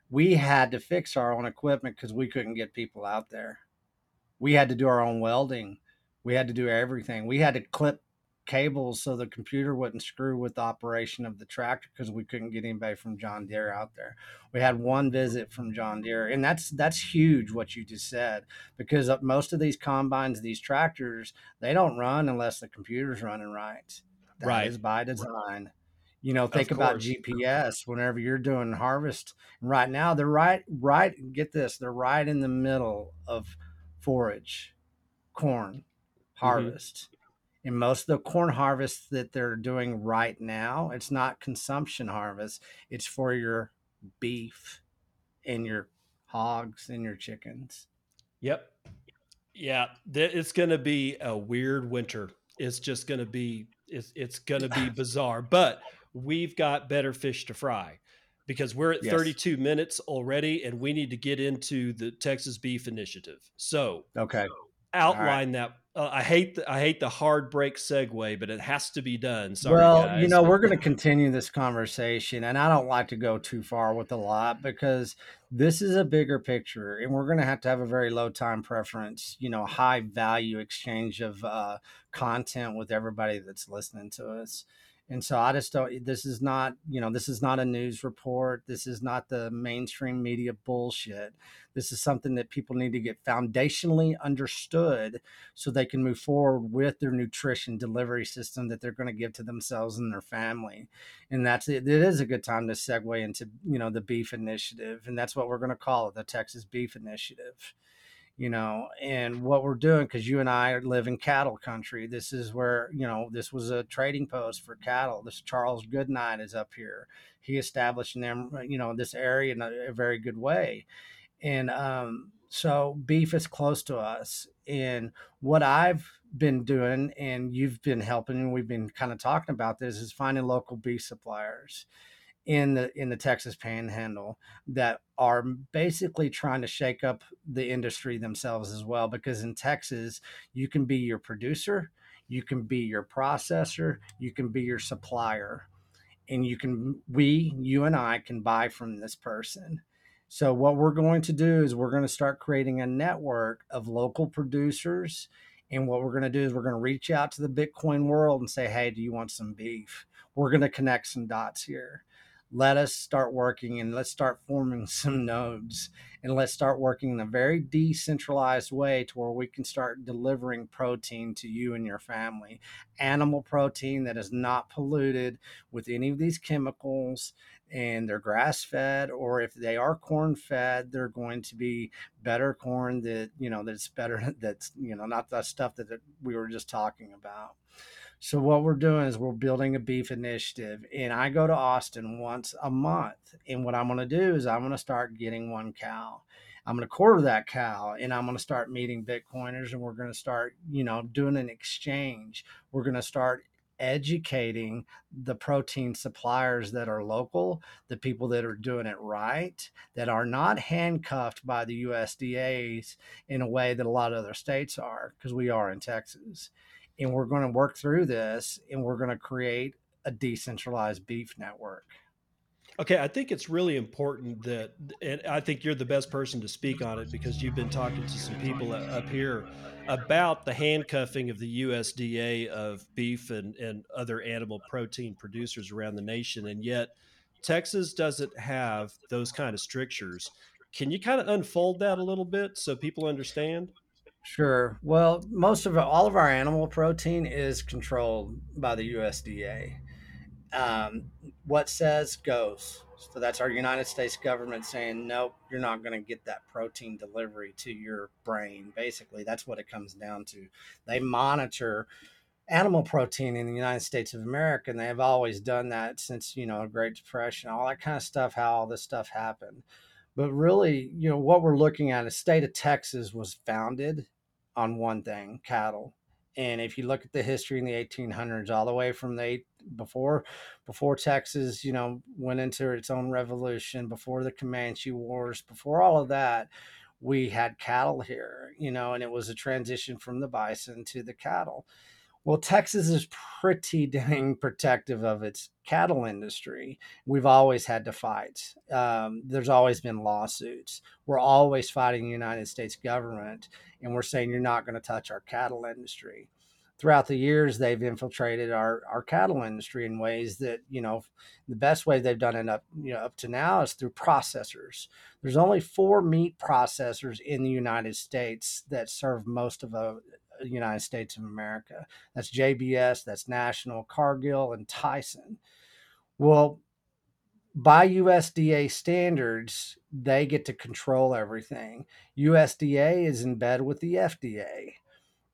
We had to fix our own equipment because we couldn't get people out there. We had to do our own welding we had to do everything. We had to clip cables so the computer wouldn't screw with the operation of the tractor because we couldn't get anybody from John Deere out there. We had one visit from John Deere, and that's that's huge what you just said because uh, most of these combines, these tractors, they don't run unless the computer's running right. That right. is by design. You know, think about GPS whenever you're doing harvest. right now, they're right, right. Get this, they're right in the middle of forage, corn. Harvest. Mm-hmm. And most of the corn harvests that they're doing right now, it's not consumption harvest, it's for your beef and your hogs and your chickens. Yep. Yeah, it's going to be a weird winter. It's just going to be it's it's going to be bizarre, but we've got better fish to fry because we're at yes. 32 minutes already and we need to get into the Texas Beef Initiative. So, okay. Outline right. that. Uh, I hate the I hate the hard break segue, but it has to be done. Sorry, well, guys. you know we're going to continue this conversation, and I don't like to go too far with a lot because this is a bigger picture, and we're going to have to have a very low time preference, you know, high value exchange of uh, content with everybody that's listening to us. And so I just don't, this is not, you know, this is not a news report. This is not the mainstream media bullshit. This is something that people need to get foundationally understood so they can move forward with their nutrition delivery system that they're going to give to themselves and their family. And that's it. It is a good time to segue into, you know, the beef initiative. And that's what we're going to call it the Texas Beef Initiative you know, and what we're doing because you and I live in cattle country. This is where you know this was a trading post for cattle. This Charles Goodnight is up here. He established them, uh, you know, this area in a, a very good way, and um, so beef is close to us. And what I've been doing, and you've been helping, and we've been kind of talking about this, is finding local beef suppliers in the in the Texas Panhandle that are basically trying to shake up the industry themselves as well. Because in Texas, you can be your producer, you can be your processor, you can be your supplier, and you can we you and I can buy from this person. So what we're going to do is we're going to start creating a network of local producers. And what we're going to do is we're going to reach out to the Bitcoin world and say, hey, do you want some beef? We're going to connect some dots here let us start working and let's start forming some nodes and let's start working in a very decentralized way to where we can start delivering protein to you and your family. Animal protein that is not polluted with any of these chemicals and they're grass fed or if they are corn fed they're going to be better corn that you know that's better that's you know not the stuff that we were just talking about so what we're doing is we're building a beef initiative, and I go to Austin once a month. And what I'm going to do is I'm going to start getting one cow. I'm going to quarter that cow, and I'm going to start meeting Bitcoiners, and we're going to start, you know, doing an exchange. We're going to start educating the protein suppliers that are local, the people that are doing it right, that are not handcuffed by the USDA's in a way that a lot of other states are, because we are in Texas and we're going to work through this and we're going to create a decentralized beef network. Okay, I think it's really important that, and I think you're the best person to speak on it because you've been talking to some people up here about the handcuffing of the USDA of beef and, and other animal protein producers around the nation. And yet, Texas doesn't have those kind of strictures. Can you kind of unfold that a little bit so people understand? Sure. Well, most of all of our animal protein is controlled by the USDA. Um, what says goes. So that's our United States government saying, nope, you're not going to get that protein delivery to your brain. Basically, that's what it comes down to. They monitor animal protein in the United States of America, and they have always done that since, you know, Great Depression, all that kind of stuff, how all this stuff happened. But really, you know, what we're looking at, the state of Texas was founded on one thing cattle and if you look at the history in the 1800s all the way from the before before texas you know went into its own revolution before the comanche wars before all of that we had cattle here you know and it was a transition from the bison to the cattle well, Texas is pretty dang protective of its cattle industry. We've always had to fight. Um, there's always been lawsuits. We're always fighting the United States government, and we're saying you're not going to touch our cattle industry. Throughout the years, they've infiltrated our, our cattle industry in ways that you know the best way they've done it up you know up to now is through processors. There's only four meat processors in the United States that serve most of uh, the United States of America. That's JBS, that's National, Cargill, and Tyson. Well, by USDA standards, they get to control everything. USDA is in bed with the FDA.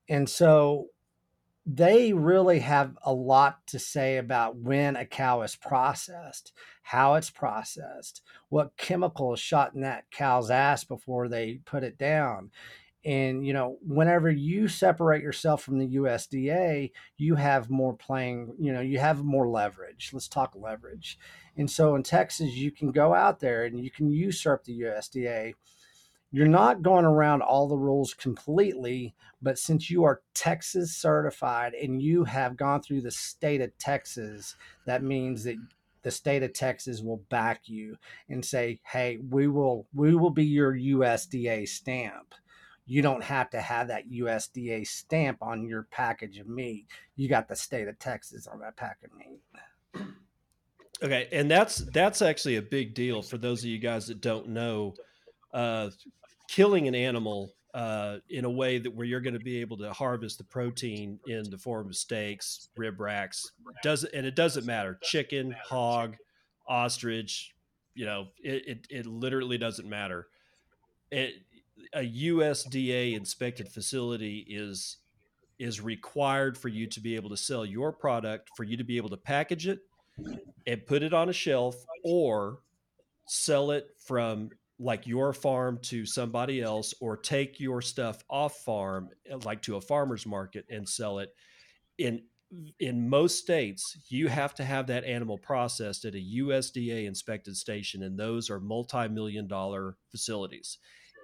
And so they really have a lot to say about when a cow is processed, how it's processed, what chemical is shot in that cow's ass before they put it down. And you know, whenever you separate yourself from the USDA, you have more playing, you know, you have more leverage. Let's talk leverage. And so in Texas, you can go out there and you can usurp the USDA you're not going around all the rules completely, but since you are Texas certified and you have gone through the state of Texas, that means that the state of Texas will back you and say, "Hey, we will we will be your USDA stamp." You don't have to have that USDA stamp on your package of meat. You got the state of Texas on that pack of meat. Okay, and that's that's actually a big deal for those of you guys that don't know. Uh, killing an animal uh, in a way that where you're going to be able to harvest the protein in the form of steaks, rib racks, does and it doesn't matter chicken, hog, ostrich, you know, it it, it literally doesn't matter. It, a USDA inspected facility is is required for you to be able to sell your product, for you to be able to package it and put it on a shelf or sell it from like your farm to somebody else or take your stuff off farm uh, like to a farmer's market and sell it. In in most states you have to have that animal processed at a USDA inspected station and those are multi-million dollar facilities.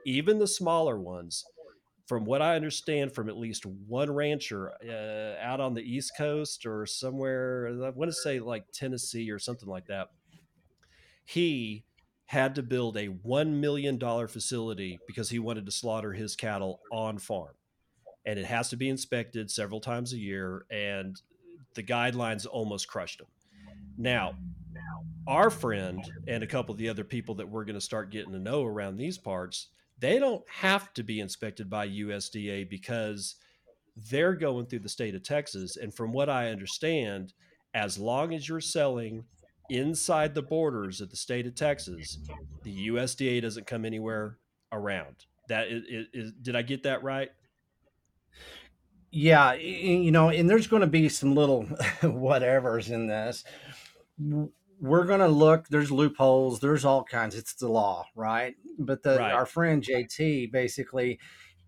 Even the smaller ones from what I understand from at least one rancher uh, out on the East Coast or somewhere, I want to say like Tennessee or something like that, he had to build a $1 million facility because he wanted to slaughter his cattle on farm. And it has to be inspected several times a year. And the guidelines almost crushed him. Now, our friend and a couple of the other people that we're going to start getting to know around these parts, they don't have to be inspected by USDA because they're going through the state of Texas. And from what I understand, as long as you're selling inside the borders of the state of Texas, the USDA doesn't come anywhere around. That is, is did I get that right? Yeah, you know, and there's going to be some little whatevers in this. We're going to look. There's loopholes. There's all kinds. It's the law, right? But the right. our friend JT basically,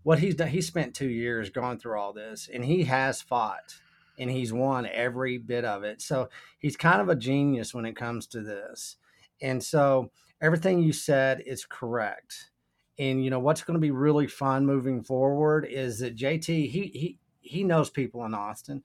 what he's done, he spent two years going through all this, and he has fought and he's won every bit of it. So he's kind of a genius when it comes to this. And so everything you said is correct. And you know what's going to be really fun moving forward is that JT he he he knows people in Austin.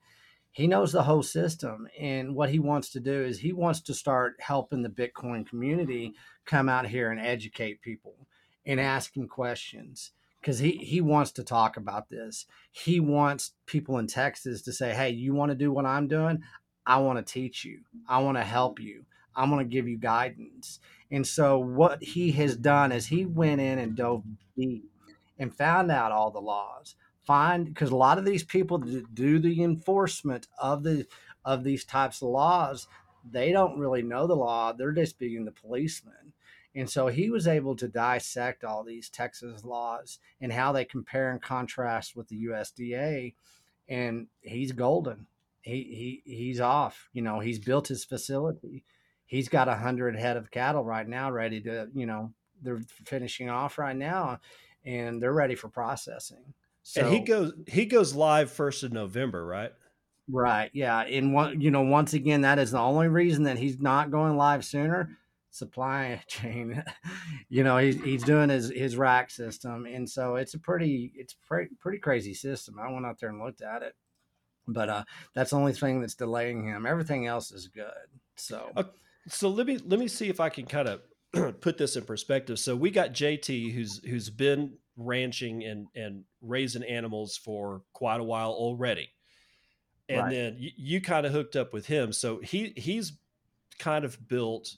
He knows the whole system and what he wants to do is he wants to start helping the Bitcoin community come out here and educate people and ask him questions because he he wants to talk about this. He wants people in Texas to say, "Hey, you want to do what I'm doing? I want to teach you. I want to help you. I'm going to give you guidance." And so what he has done is he went in and dove deep and found out all the laws. Find because a lot of these people that do the enforcement of the of these types of laws, they don't really know the law. They're just being the policeman. And so he was able to dissect all these Texas laws and how they compare and contrast with the USDA. And he's golden. He, he he's off. You know, he's built his facility. He's got a hundred head of cattle right now, ready to, you know, they're finishing off right now and they're ready for processing. So, and he goes he goes live first of November, right? Right. Yeah. And one, you know, once again, that is the only reason that he's not going live sooner supply chain. you know, he's he's doing his his rack system, and so it's a pretty it's pretty pretty crazy system. I went out there and looked at it, but uh, that's the only thing that's delaying him. Everything else is good. So, uh, so let me let me see if I can kind of put this in perspective. So we got JT who's who's been ranching and and raising animals for quite a while already. And right. then you, you kind of hooked up with him. So he he's kind of built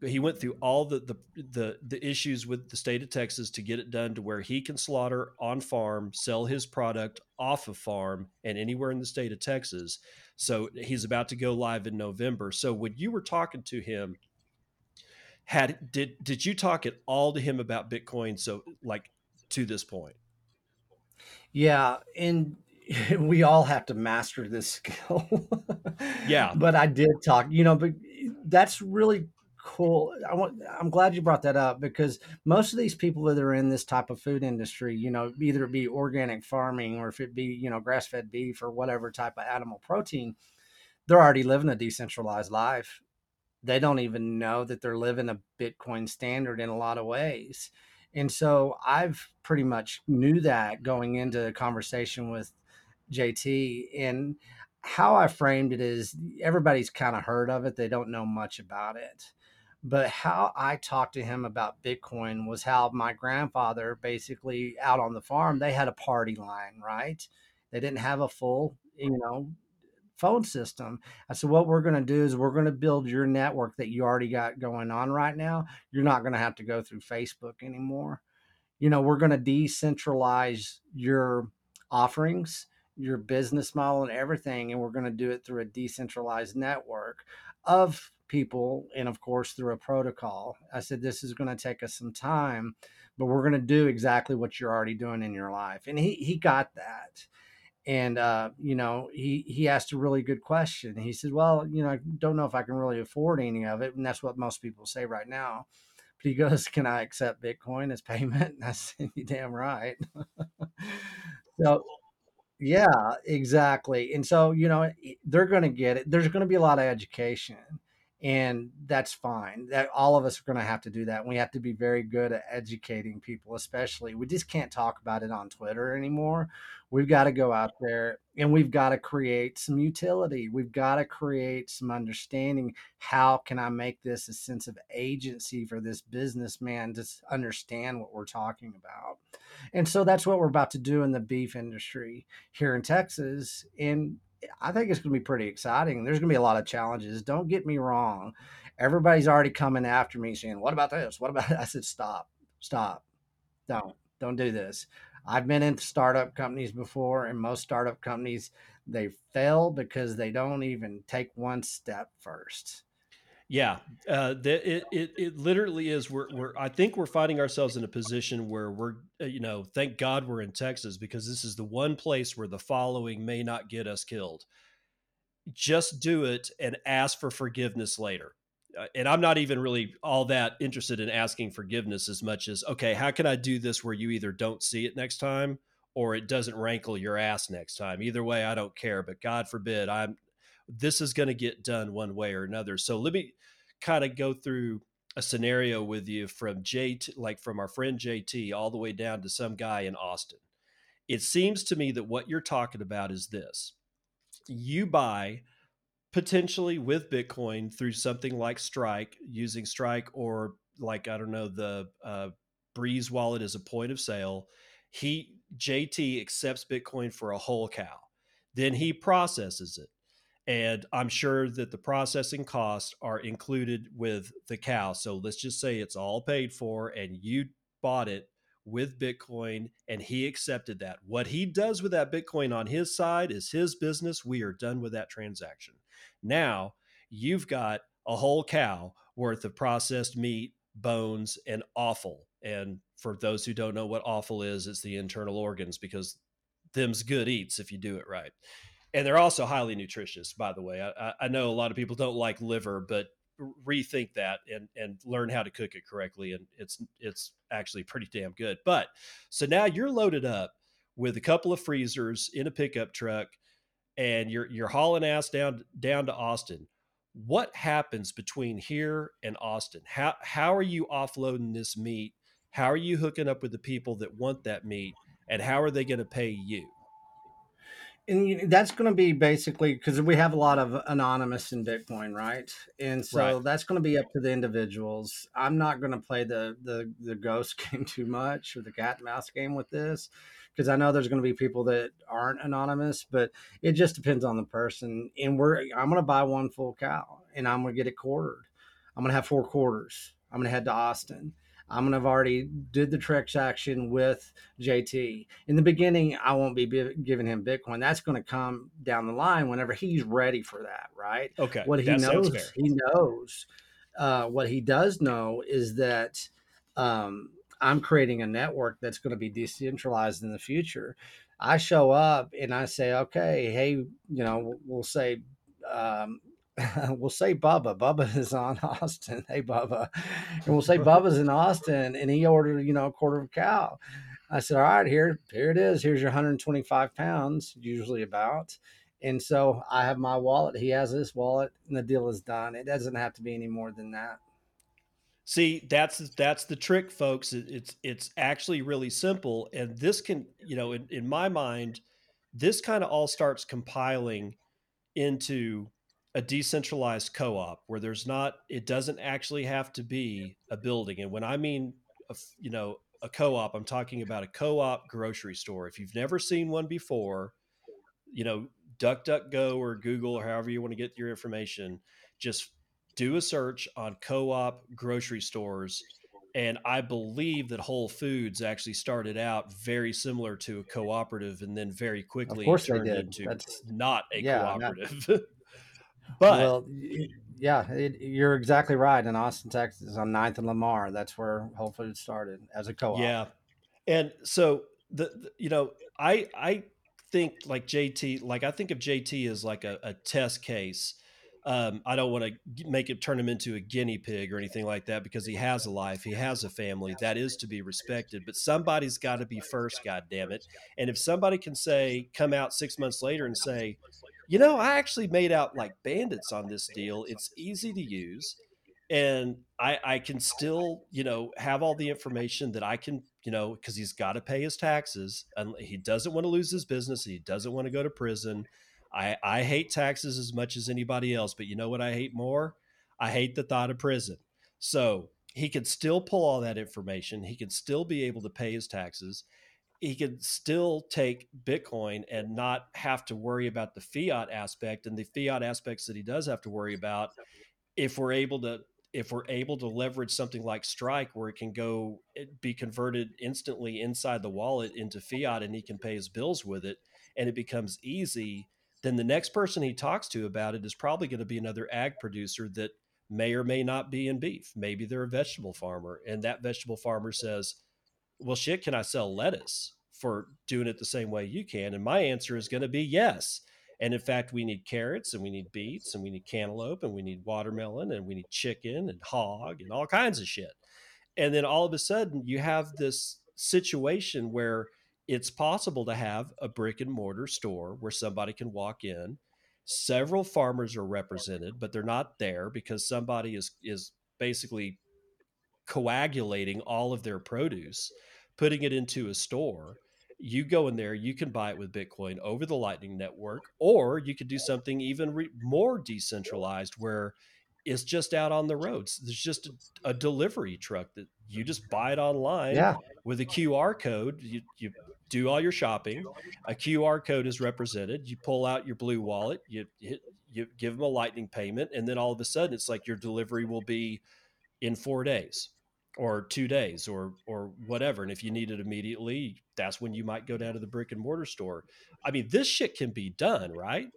he went through all the, the the the issues with the state of Texas to get it done to where he can slaughter on farm, sell his product off of farm and anywhere in the state of Texas. So he's about to go live in November. So when you were talking to him, had did did you talk at all to him about Bitcoin? So like to this point? Yeah, and we all have to master this skill. yeah. But I did talk, you know, but that's really cool. I want, I'm glad you brought that up because most of these people that are in this type of food industry, you know, either it be organic farming or if it be, you know, grass fed beef or whatever type of animal protein, they're already living a decentralized life. They don't even know that they're living a Bitcoin standard in a lot of ways. And so I've pretty much knew that going into the conversation with JT. And how I framed it is everybody's kind of heard of it, they don't know much about it. But how I talked to him about Bitcoin was how my grandfather basically out on the farm, they had a party line, right? They didn't have a full, you know, phone system. I said, what we're going to do is we're going to build your network that you already got going on right now. You're not going to have to go through Facebook anymore. You know, we're going to decentralize your offerings, your business model, and everything. And we're going to do it through a decentralized network of people and, of course, through a protocol. I said, this is going to take us some time, but we're going to do exactly what you're already doing in your life. And he, he got that and uh, you know he he asked a really good question. He said well you know i don't know if i can really afford any of it and that's what most people say right now. But he goes can i accept bitcoin as payment? And i said you damn right. So yeah exactly. And so you know they're going to get it. There's going to be a lot of education and that's fine. That all of us are going to have to do that. We have to be very good at educating people especially we just can't talk about it on twitter anymore. We've got to go out there and we've got to create some utility. We've got to create some understanding. How can i make this a sense of agency for this businessman to understand what we're talking about? And so that's what we're about to do in the beef industry here in texas and I think it's going to be pretty exciting. There's going to be a lot of challenges. Don't get me wrong. Everybody's already coming after me saying, "What about this? What about?" I said, "Stop, stop, don't, don't do this." I've been in startup companies before, and most startup companies they fail because they don't even take one step first. Yeah, uh, the, it, it it literally is. We're we're I think we're finding ourselves in a position where we're uh, you know thank God we're in Texas because this is the one place where the following may not get us killed. Just do it and ask for forgiveness later. Uh, and I'm not even really all that interested in asking forgiveness as much as okay, how can I do this where you either don't see it next time or it doesn't rankle your ass next time. Either way, I don't care. But God forbid, I'm this is going to get done one way or another. So let me kind of go through a scenario with you from JT, like from our friend JT, all the way down to some guy in Austin. It seems to me that what you're talking about is this you buy potentially with Bitcoin through something like Strike, using Strike or like, I don't know, the uh, Breeze wallet as a point of sale. He, JT accepts Bitcoin for a whole cow. Then he processes it and I'm sure that the processing costs are included with the cow. So let's just say it's all paid for and you bought it with Bitcoin and he accepted that. What he does with that Bitcoin on his side is his business. We are done with that transaction. Now you've got a whole cow worth of processed meat, bones, and offal. And for those who don't know what offal is, it's the internal organs because them's good eats if you do it right and they're also highly nutritious. By the way, I, I know a lot of people don't like liver, but rethink that and and learn how to cook it correctly, and it's it's actually pretty damn good. But so now you're loaded up with a couple of freezers in a pickup truck, and you're you're hauling ass down down to Austin. What happens between here and Austin? How how are you offloading this meat? How are you hooking up with the people that want that meat? And how are they going to pay you? And that's going to be basically because we have a lot of anonymous in Bitcoin, right? And so right. that's going to be up to the individuals. I'm not going to play the the the ghost game too much or the cat and mouse game with this because I know there's going to be people that aren't anonymous, but it just depends on the person. And we're I'm going to buy one full cow and I'm going to get it quartered. I'm going to have four quarters. I'm going to head to Austin I'm gonna have already did the transaction with JT. In the beginning, I won't be giving him Bitcoin. That's going to come down the line whenever he's ready for that, right? Okay. What he knows, he knows. Uh, what he does know is that um, I'm creating a network that's going to be decentralized in the future. I show up and I say, okay, hey, you know, we'll say, um, we'll say Bubba. Bubba is on Austin. Hey, Bubba. And we'll say Bubba's in Austin and he ordered, you know, a quarter of a cow. I said, all right, here, here it is. Here's your 125 pounds, usually about. And so I have my wallet. He has his wallet, and the deal is done. It doesn't have to be any more than that. See, that's that's the trick, folks. It's it's actually really simple, and this can, you know, in, in my mind, this kind of all starts compiling into a decentralized co-op where there's not, it doesn't actually have to be a building. And when I mean, a, you know, a co-op, I'm talking about a co-op grocery store. If you've never seen one before, you know, DuckDuckGo or Google or however you want to get your information, just do a search on co-op grocery stores and I believe that Whole Foods actually started out very similar to a cooperative, and then very quickly turned into That's, not a yeah, cooperative. Not, but well, yeah, it, you're exactly right. In Austin, Texas, on 9th and Lamar, that's where Whole Foods started as a co-op. Yeah, and so the, the you know I I think like JT, like I think of JT as like a, a test case. Um, I don't want to make it turn him into a guinea pig or anything like that because he has a life, he has a family that is to be respected. But somebody's got to be first, God damn it! And if somebody can say, come out six months later and say, you know, I actually made out like bandits on this deal. It's easy to use and I, I can still, you know, have all the information that I can, you know, because he's got to pay his taxes and he doesn't want to lose his business. He doesn't want to go to prison. I, I hate taxes as much as anybody else, but you know what I hate more? I hate the thought of prison. So he could still pull all that information. He could still be able to pay his taxes. He could still take Bitcoin and not have to worry about the fiat aspect. And the fiat aspects that he does have to worry about, if we're able to if we're able to leverage something like Strike, where it can go it eh, be converted instantly inside the wallet into fiat, and he can pay his bills with it, and it becomes easy, then the next person he talks to about it is probably going to be another ag producer that may or may not be in beef. Maybe they're a vegetable farmer, and that vegetable farmer says, "Well, shit, can I sell lettuce for doing it the same way you can?" And my answer is going to be yes and in fact, we need carrots and we need beets and we need cantaloupe and we need watermelon and we need chicken and hog and all kinds of shit. And then all of a sudden, you have this situation where it's possible to have a brick and mortar store where somebody can walk in. Several farmers are represented, but they're not there because somebody is is basically coagulating all of their produce, putting it into a store you go in there, you can buy it with Bitcoin over the Lightning Network, or you could do something even re- more decentralized where it's just out on the roads. There's just a, a delivery truck that you just buy it online yeah. with a QR code. You, you do all your shopping. A QR code is represented. You pull out your blue wallet, you hit, you give them a lightning payment, and then all of a sudden it's like your delivery will be in four days or two days or or whatever and if you need it immediately that's when you might go down to the brick and mortar store. I mean this shit can be done right?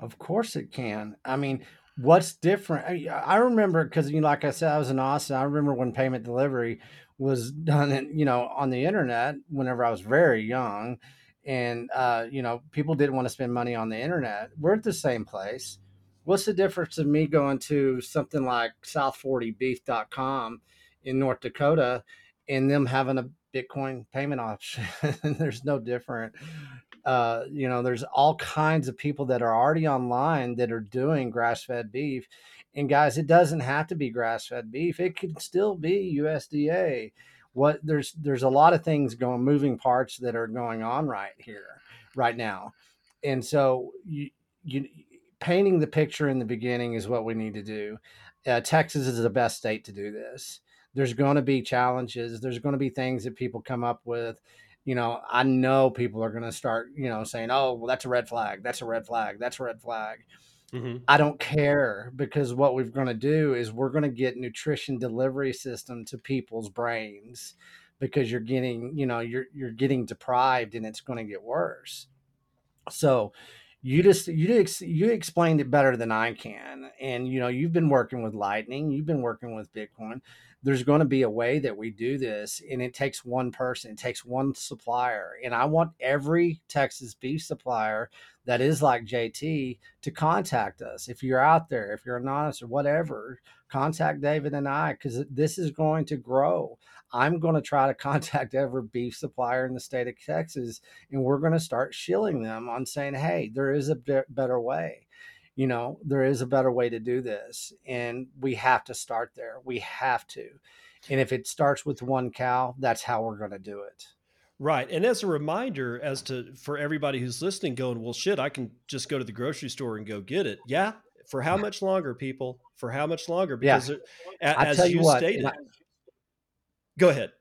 Of course it can. I mean what's different i, I remember because you know like i said i was in austin i remember when payment delivery was done in, you know on the internet whenever i was very young and uh, you know people didn't want to spend money on the internet. We're at the same place. What's the difference of me going to something like south40beef.com in North Dakota and them having a Bitcoin payment option. there's no different. Uh, you know, there's all kinds of people that are already online that are doing grass fed beef. And guys, it doesn't have to be grass fed beef. It can still be USDA. What there's there's a lot of things going moving parts that are going on right here, right now. And so you you painting the picture in the beginning is what we need to do. Uh, Texas is the best state to do this there's going to be challenges there's going to be things that people come up with you know i know people are going to start you know saying oh well that's a red flag that's a red flag that's a red flag. Mm-hmm. i don't care because what we're going to do is we're going to get nutrition delivery system to people's brains because you're getting you know you're you're getting deprived and it's going to get worse. So you just you you explained it better than I can, and you know you've been working with Lightning, you've been working with Bitcoin there's going to be a way that we do this and it takes one person it takes one supplier and i want every texas beef supplier that is like jt to contact us. If you're out there if you're anonymous or whatever contact david and i because this is going to grow. I'm going to try to contact every beef supplier in the state of texas and we're going to start shilling them on saying hey there is a better way you know there is a better way to do this and we have to start there. We have to. And if it starts with one cow that's how we're going to do it. Right and as a reminder as to for everybody who's listening going well shit i can just go to the grocery store and go get it. Yeah for how much longer people? For how much longer? Because uh, yeah. it, as you, you what, stated I, go ahead.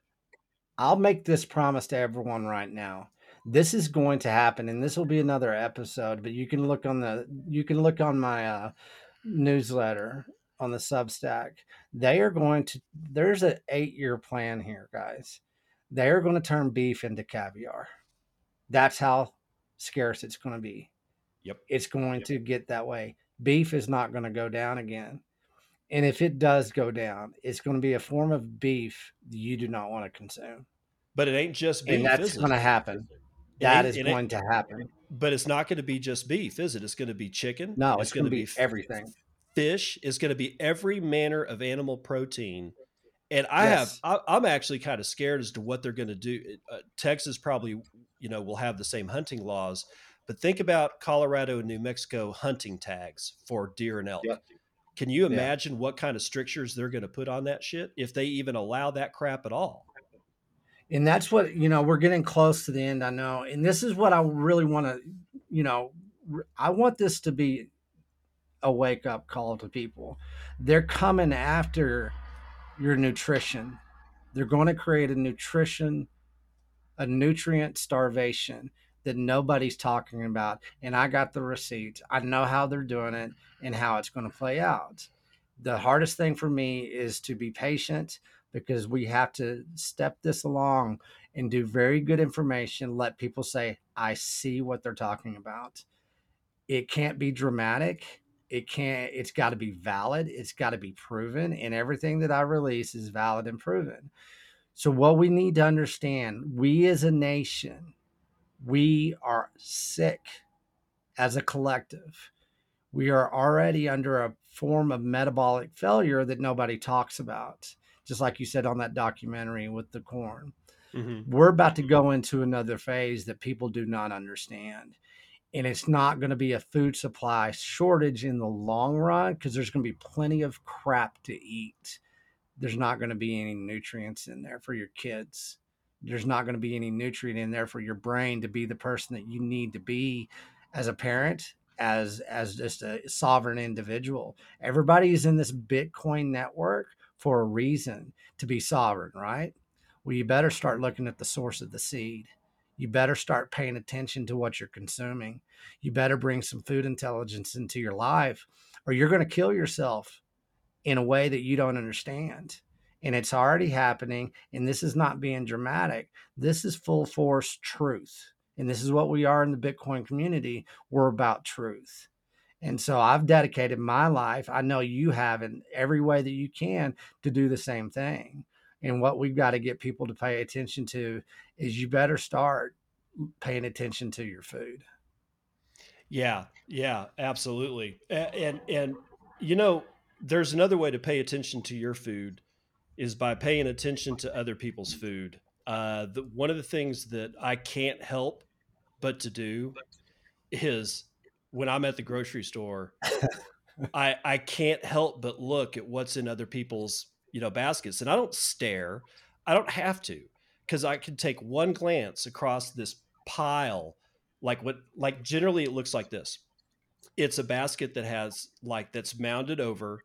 I'll make this promise to everyone right now this is going to happen and this will be another episode but you can look on the you can look on my uh, newsletter on the substack. They are going to there's an eight year plan here guys. They are going to turn beef into caviar. That's how scarce it's going to be. Yep. It's going yep. to get that way. Beef is not going to go down again. And if it does go down it's going to be a form of beef you do not want to consume. But it ain't just beef and that's going to happen that is going to happen. But it's not going to be just beef, is it? It's going to be chicken. No, it's, it's going to be, be everything. Fish is going to be every manner of animal protein. And I yes. have, I, am actually kind of scared as to what they're going to do. Uh, Texas probably, you know, will have the same hunting laws, but think about Colorado and New Mexico hunting tags for deer and elk. Yep. Can you imagine yeah. what kind of strictures they're going to put on that shit if they even allow that crap at all? And that's what you know we're getting close to the end i know. And this is what i really want to you know i want this to be a wake up call to people. They're coming after your nutrition. They're going to create a nutrition a nutrient starvation that nobody's talking about. And i got the receipts. I know how they're doing it and how it's going to play out. The hardest thing for me is to be patient because we have to step this along and do very good information. Let people say, I see what they're talking about. It can't be dramatic. It can't, it's got to be valid. It's got to be proven. And everything that I release is valid and proven. So, what we need to understand, we as a nation, we are sick as a collective. We are already under a form of metabolic failure that nobody talks about just like you said on that documentary with the corn. Mm-hmm. We're about to go into another phase that people do not understand. And it's not going to be a food supply shortage in the long run because there's going to be plenty of crap to eat. There's not going to be any nutrients in there for your kids. There's not going to be any nutrient in there for your brain to be the person that you need to be as a parent as as just a sovereign individual. Everybody's in this Bitcoin network for a reason to be sovereign, right? Well, you better start looking at the source of the seed. You better start paying attention to what you're consuming. You better bring some food intelligence into your life, or you're going to kill yourself in a way that you don't understand. And it's already happening. And this is not being dramatic. This is full force truth. And this is what we are in the Bitcoin community. We're about truth. And so I've dedicated my life, I know you have in every way that you can to do the same thing. And what we've got to get people to pay attention to is you better start paying attention to your food. Yeah, yeah, absolutely. And and, you know, there's another way to pay attention to your food is by paying attention to other people's food. Uh, the, one of the things that I can't help but to do is when I'm at the grocery store, I I can't help but look at what's in other people's you know baskets, and I don't stare. I don't have to because I can take one glance across this pile, like what like generally it looks like this. It's a basket that has like that's mounted over,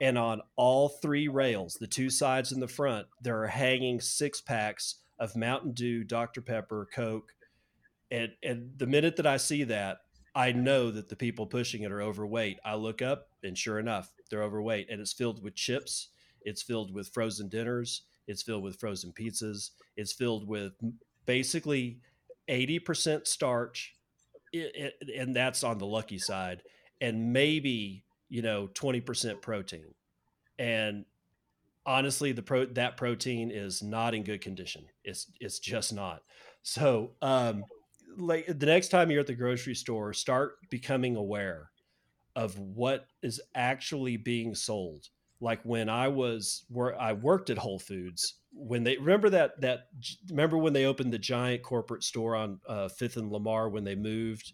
and on all three rails, the two sides and the front, there are hanging six packs of Mountain Dew, Dr Pepper, Coke, and and the minute that I see that, I know that the people pushing it are overweight. I look up and sure enough, they're overweight and it's filled with chips, it's filled with frozen dinners, it's filled with frozen pizzas, it's filled with basically 80% starch and that's on the lucky side and maybe, you know, 20% protein. And honestly, the pro that protein is not in good condition. It's it's just not. So, um, like the next time you're at the grocery store, start becoming aware of what is actually being sold. Like when I was where I worked at Whole Foods, when they remember that that remember when they opened the giant corporate store on uh, Fifth and Lamar when they moved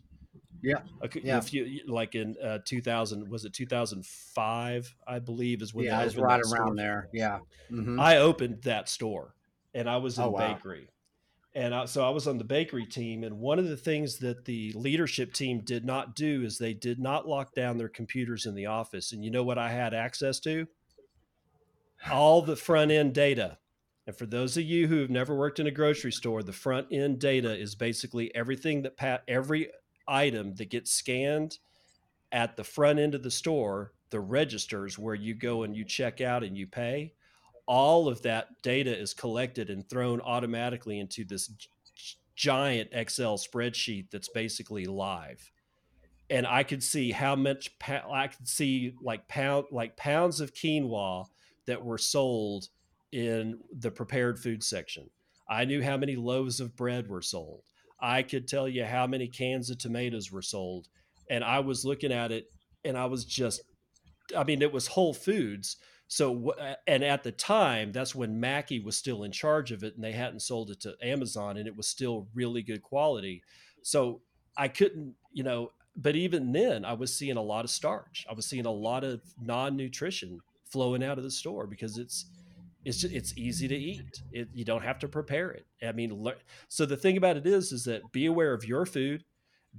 yeah. Okay, yeah. If you like in uh, 2000, was it 2005? I believe is when. Yeah, I was right around store. there. Yeah. Mm-hmm. I opened that store, and I was in oh, wow. bakery, and I, so I was on the bakery team. And one of the things that the leadership team did not do is they did not lock down their computers in the office. And you know what I had access to? All the front end data. And for those of you who have never worked in a grocery store, the front end data is basically everything that Pat every item that gets scanned at the front end of the store, the registers where you go and you check out and you pay, all of that data is collected and thrown automatically into this giant Excel spreadsheet that's basically live. And I could see how much I could see like pound like pounds of quinoa that were sold in the prepared food section. I knew how many loaves of bread were sold. I could tell you how many cans of tomatoes were sold. And I was looking at it and I was just, I mean, it was Whole Foods. So, uh, and at the time, that's when Mackey was still in charge of it and they hadn't sold it to Amazon and it was still really good quality. So I couldn't, you know, but even then, I was seeing a lot of starch. I was seeing a lot of non nutrition flowing out of the store because it's, it's just, it's easy to eat. It, you don't have to prepare it. I mean, so the thing about it is, is that be aware of your food,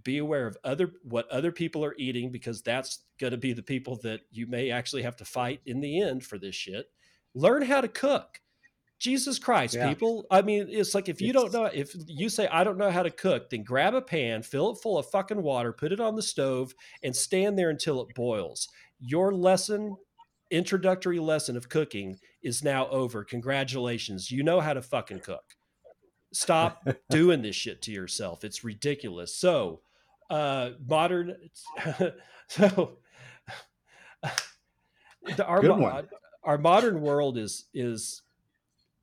be aware of other what other people are eating because that's going to be the people that you may actually have to fight in the end for this shit. Learn how to cook. Jesus Christ, yeah. people. I mean, it's like if you it's, don't know, if you say, I don't know how to cook, then grab a pan, fill it full of fucking water, put it on the stove, and stand there until it boils. Your lesson introductory lesson of cooking is now over. Congratulations. You know how to fucking cook. Stop doing this shit to yourself. It's ridiculous. So, uh, modern, so the, our, our modern world is, is,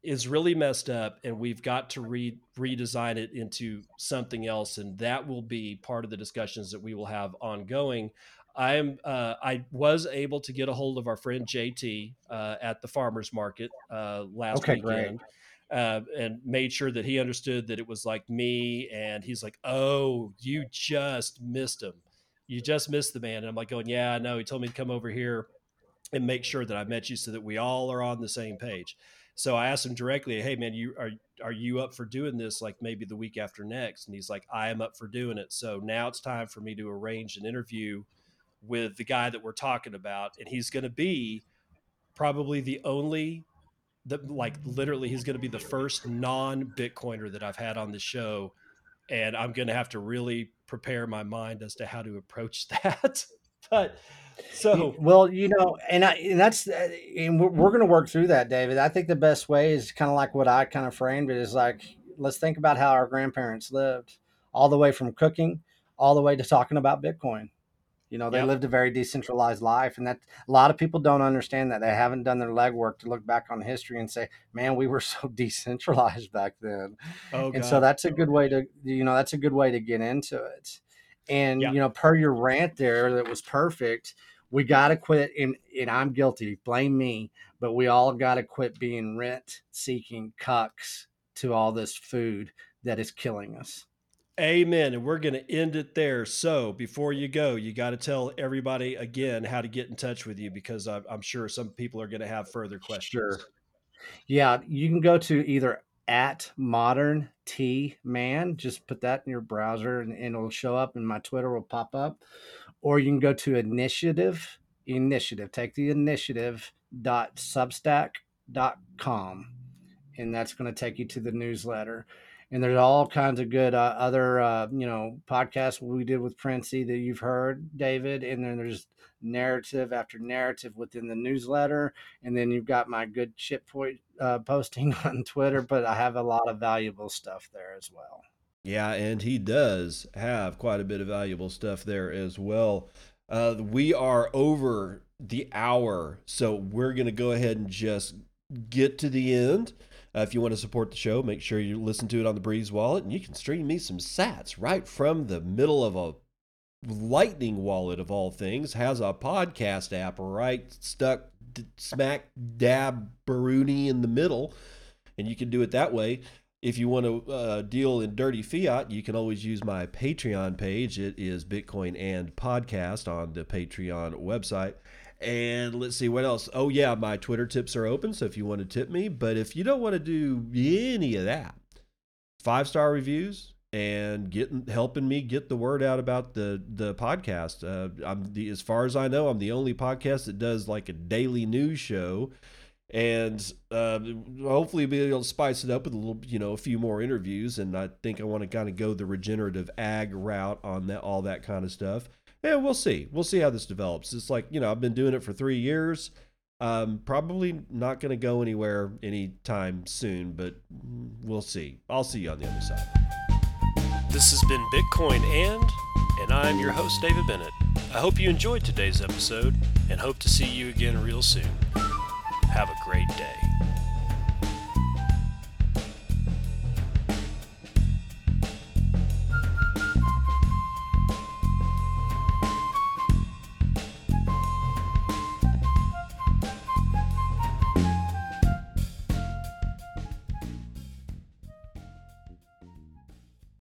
is really messed up and we've got to re- redesign it into something else and that will be part of the discussions that we will have ongoing I'm uh, I was able to get a hold of our friend JT uh, at the farmers market uh, last okay, weekend. Uh, and made sure that he understood that it was like me. And he's like, "Oh, you just missed him. You just missed the man." And I'm like, "Going, yeah, I know. He told me to come over here and make sure that I met you so that we all are on the same page." So I asked him directly, "Hey, man, you are are you up for doing this? Like maybe the week after next?" And he's like, "I am up for doing it." So now it's time for me to arrange an interview with the guy that we're talking about, and he's going to be probably the only that like literally he's going to be the first non-bitcoiner that I've had on the show and I'm going to have to really prepare my mind as to how to approach that. but so well, you know, and I, and that's uh, and we're, we're going to work through that, David. I think the best way is kind of like what I kind of framed it is like let's think about how our grandparents lived, all the way from cooking, all the way to talking about Bitcoin. You know, they yep. lived a very decentralized life, and that a lot of people don't understand that. They haven't done their legwork to look back on history and say, "Man, we were so decentralized back then." Oh, and so that's a good way to, you know, that's a good way to get into it. And you know, per your rant there, that was perfect. We got to quit, and, and I'm guilty. Blame me, but we all got to quit being rent-seeking cucks to all this food that is killing us. Amen. And we're going to end it there. So before you go, you got to tell everybody again how to get in touch with you because I'm, sure some people are going to have further questions. Sure. Yeah, you can go to either at modern t man, just put that in your browser and, and it'll show up, and my Twitter will pop up. Or you can go to initiative, initiative, take the initiative dot substack dot com, and that's going to take you to the newsletter and there's all kinds of good uh, other uh, you know podcasts we did with Princey that you've heard, David, and then there's narrative after narrative within the newsletter, and then you've got my good chip point uh, posting on Twitter. But I have a lot of valuable stuff there as well. Yeah, and he does have quite a bit of valuable stuff there as well. Uh, we are over the hour, so we're going to go ahead and just get to the end. Uh, if you want to support the show, make sure you listen to it on the Breez wallet, and you can stream me some sats right from the middle of a Lightning wallet of all things. Has a podcast app right stuck smack dab Baruni in the middle, and you can do it that way. If you want to uh, deal in dirty fiat, you can always use my Patreon page. It is Bitcoin and Podcast on the Patreon website. And let's see what else. Oh, yeah, my Twitter tips are open. So if you want to tip me, but if you don't want to do any of that, five star reviews and getting helping me get the word out about the the podcast. Uh, I'm the as far as I know, I'm the only podcast that does like a daily news show and uh, hopefully be able to spice it up with a little, you know, a few more interviews. And I think I want to kind of go the regenerative ag route on that, all that kind of stuff. Yeah, we'll see. We'll see how this develops. It's like you know, I've been doing it for three years. Um, probably not going to go anywhere anytime soon, but we'll see. I'll see you on the other side. This has been Bitcoin and, and I'm your host, David Bennett. I hope you enjoyed today's episode and hope to see you again real soon. Have a great day.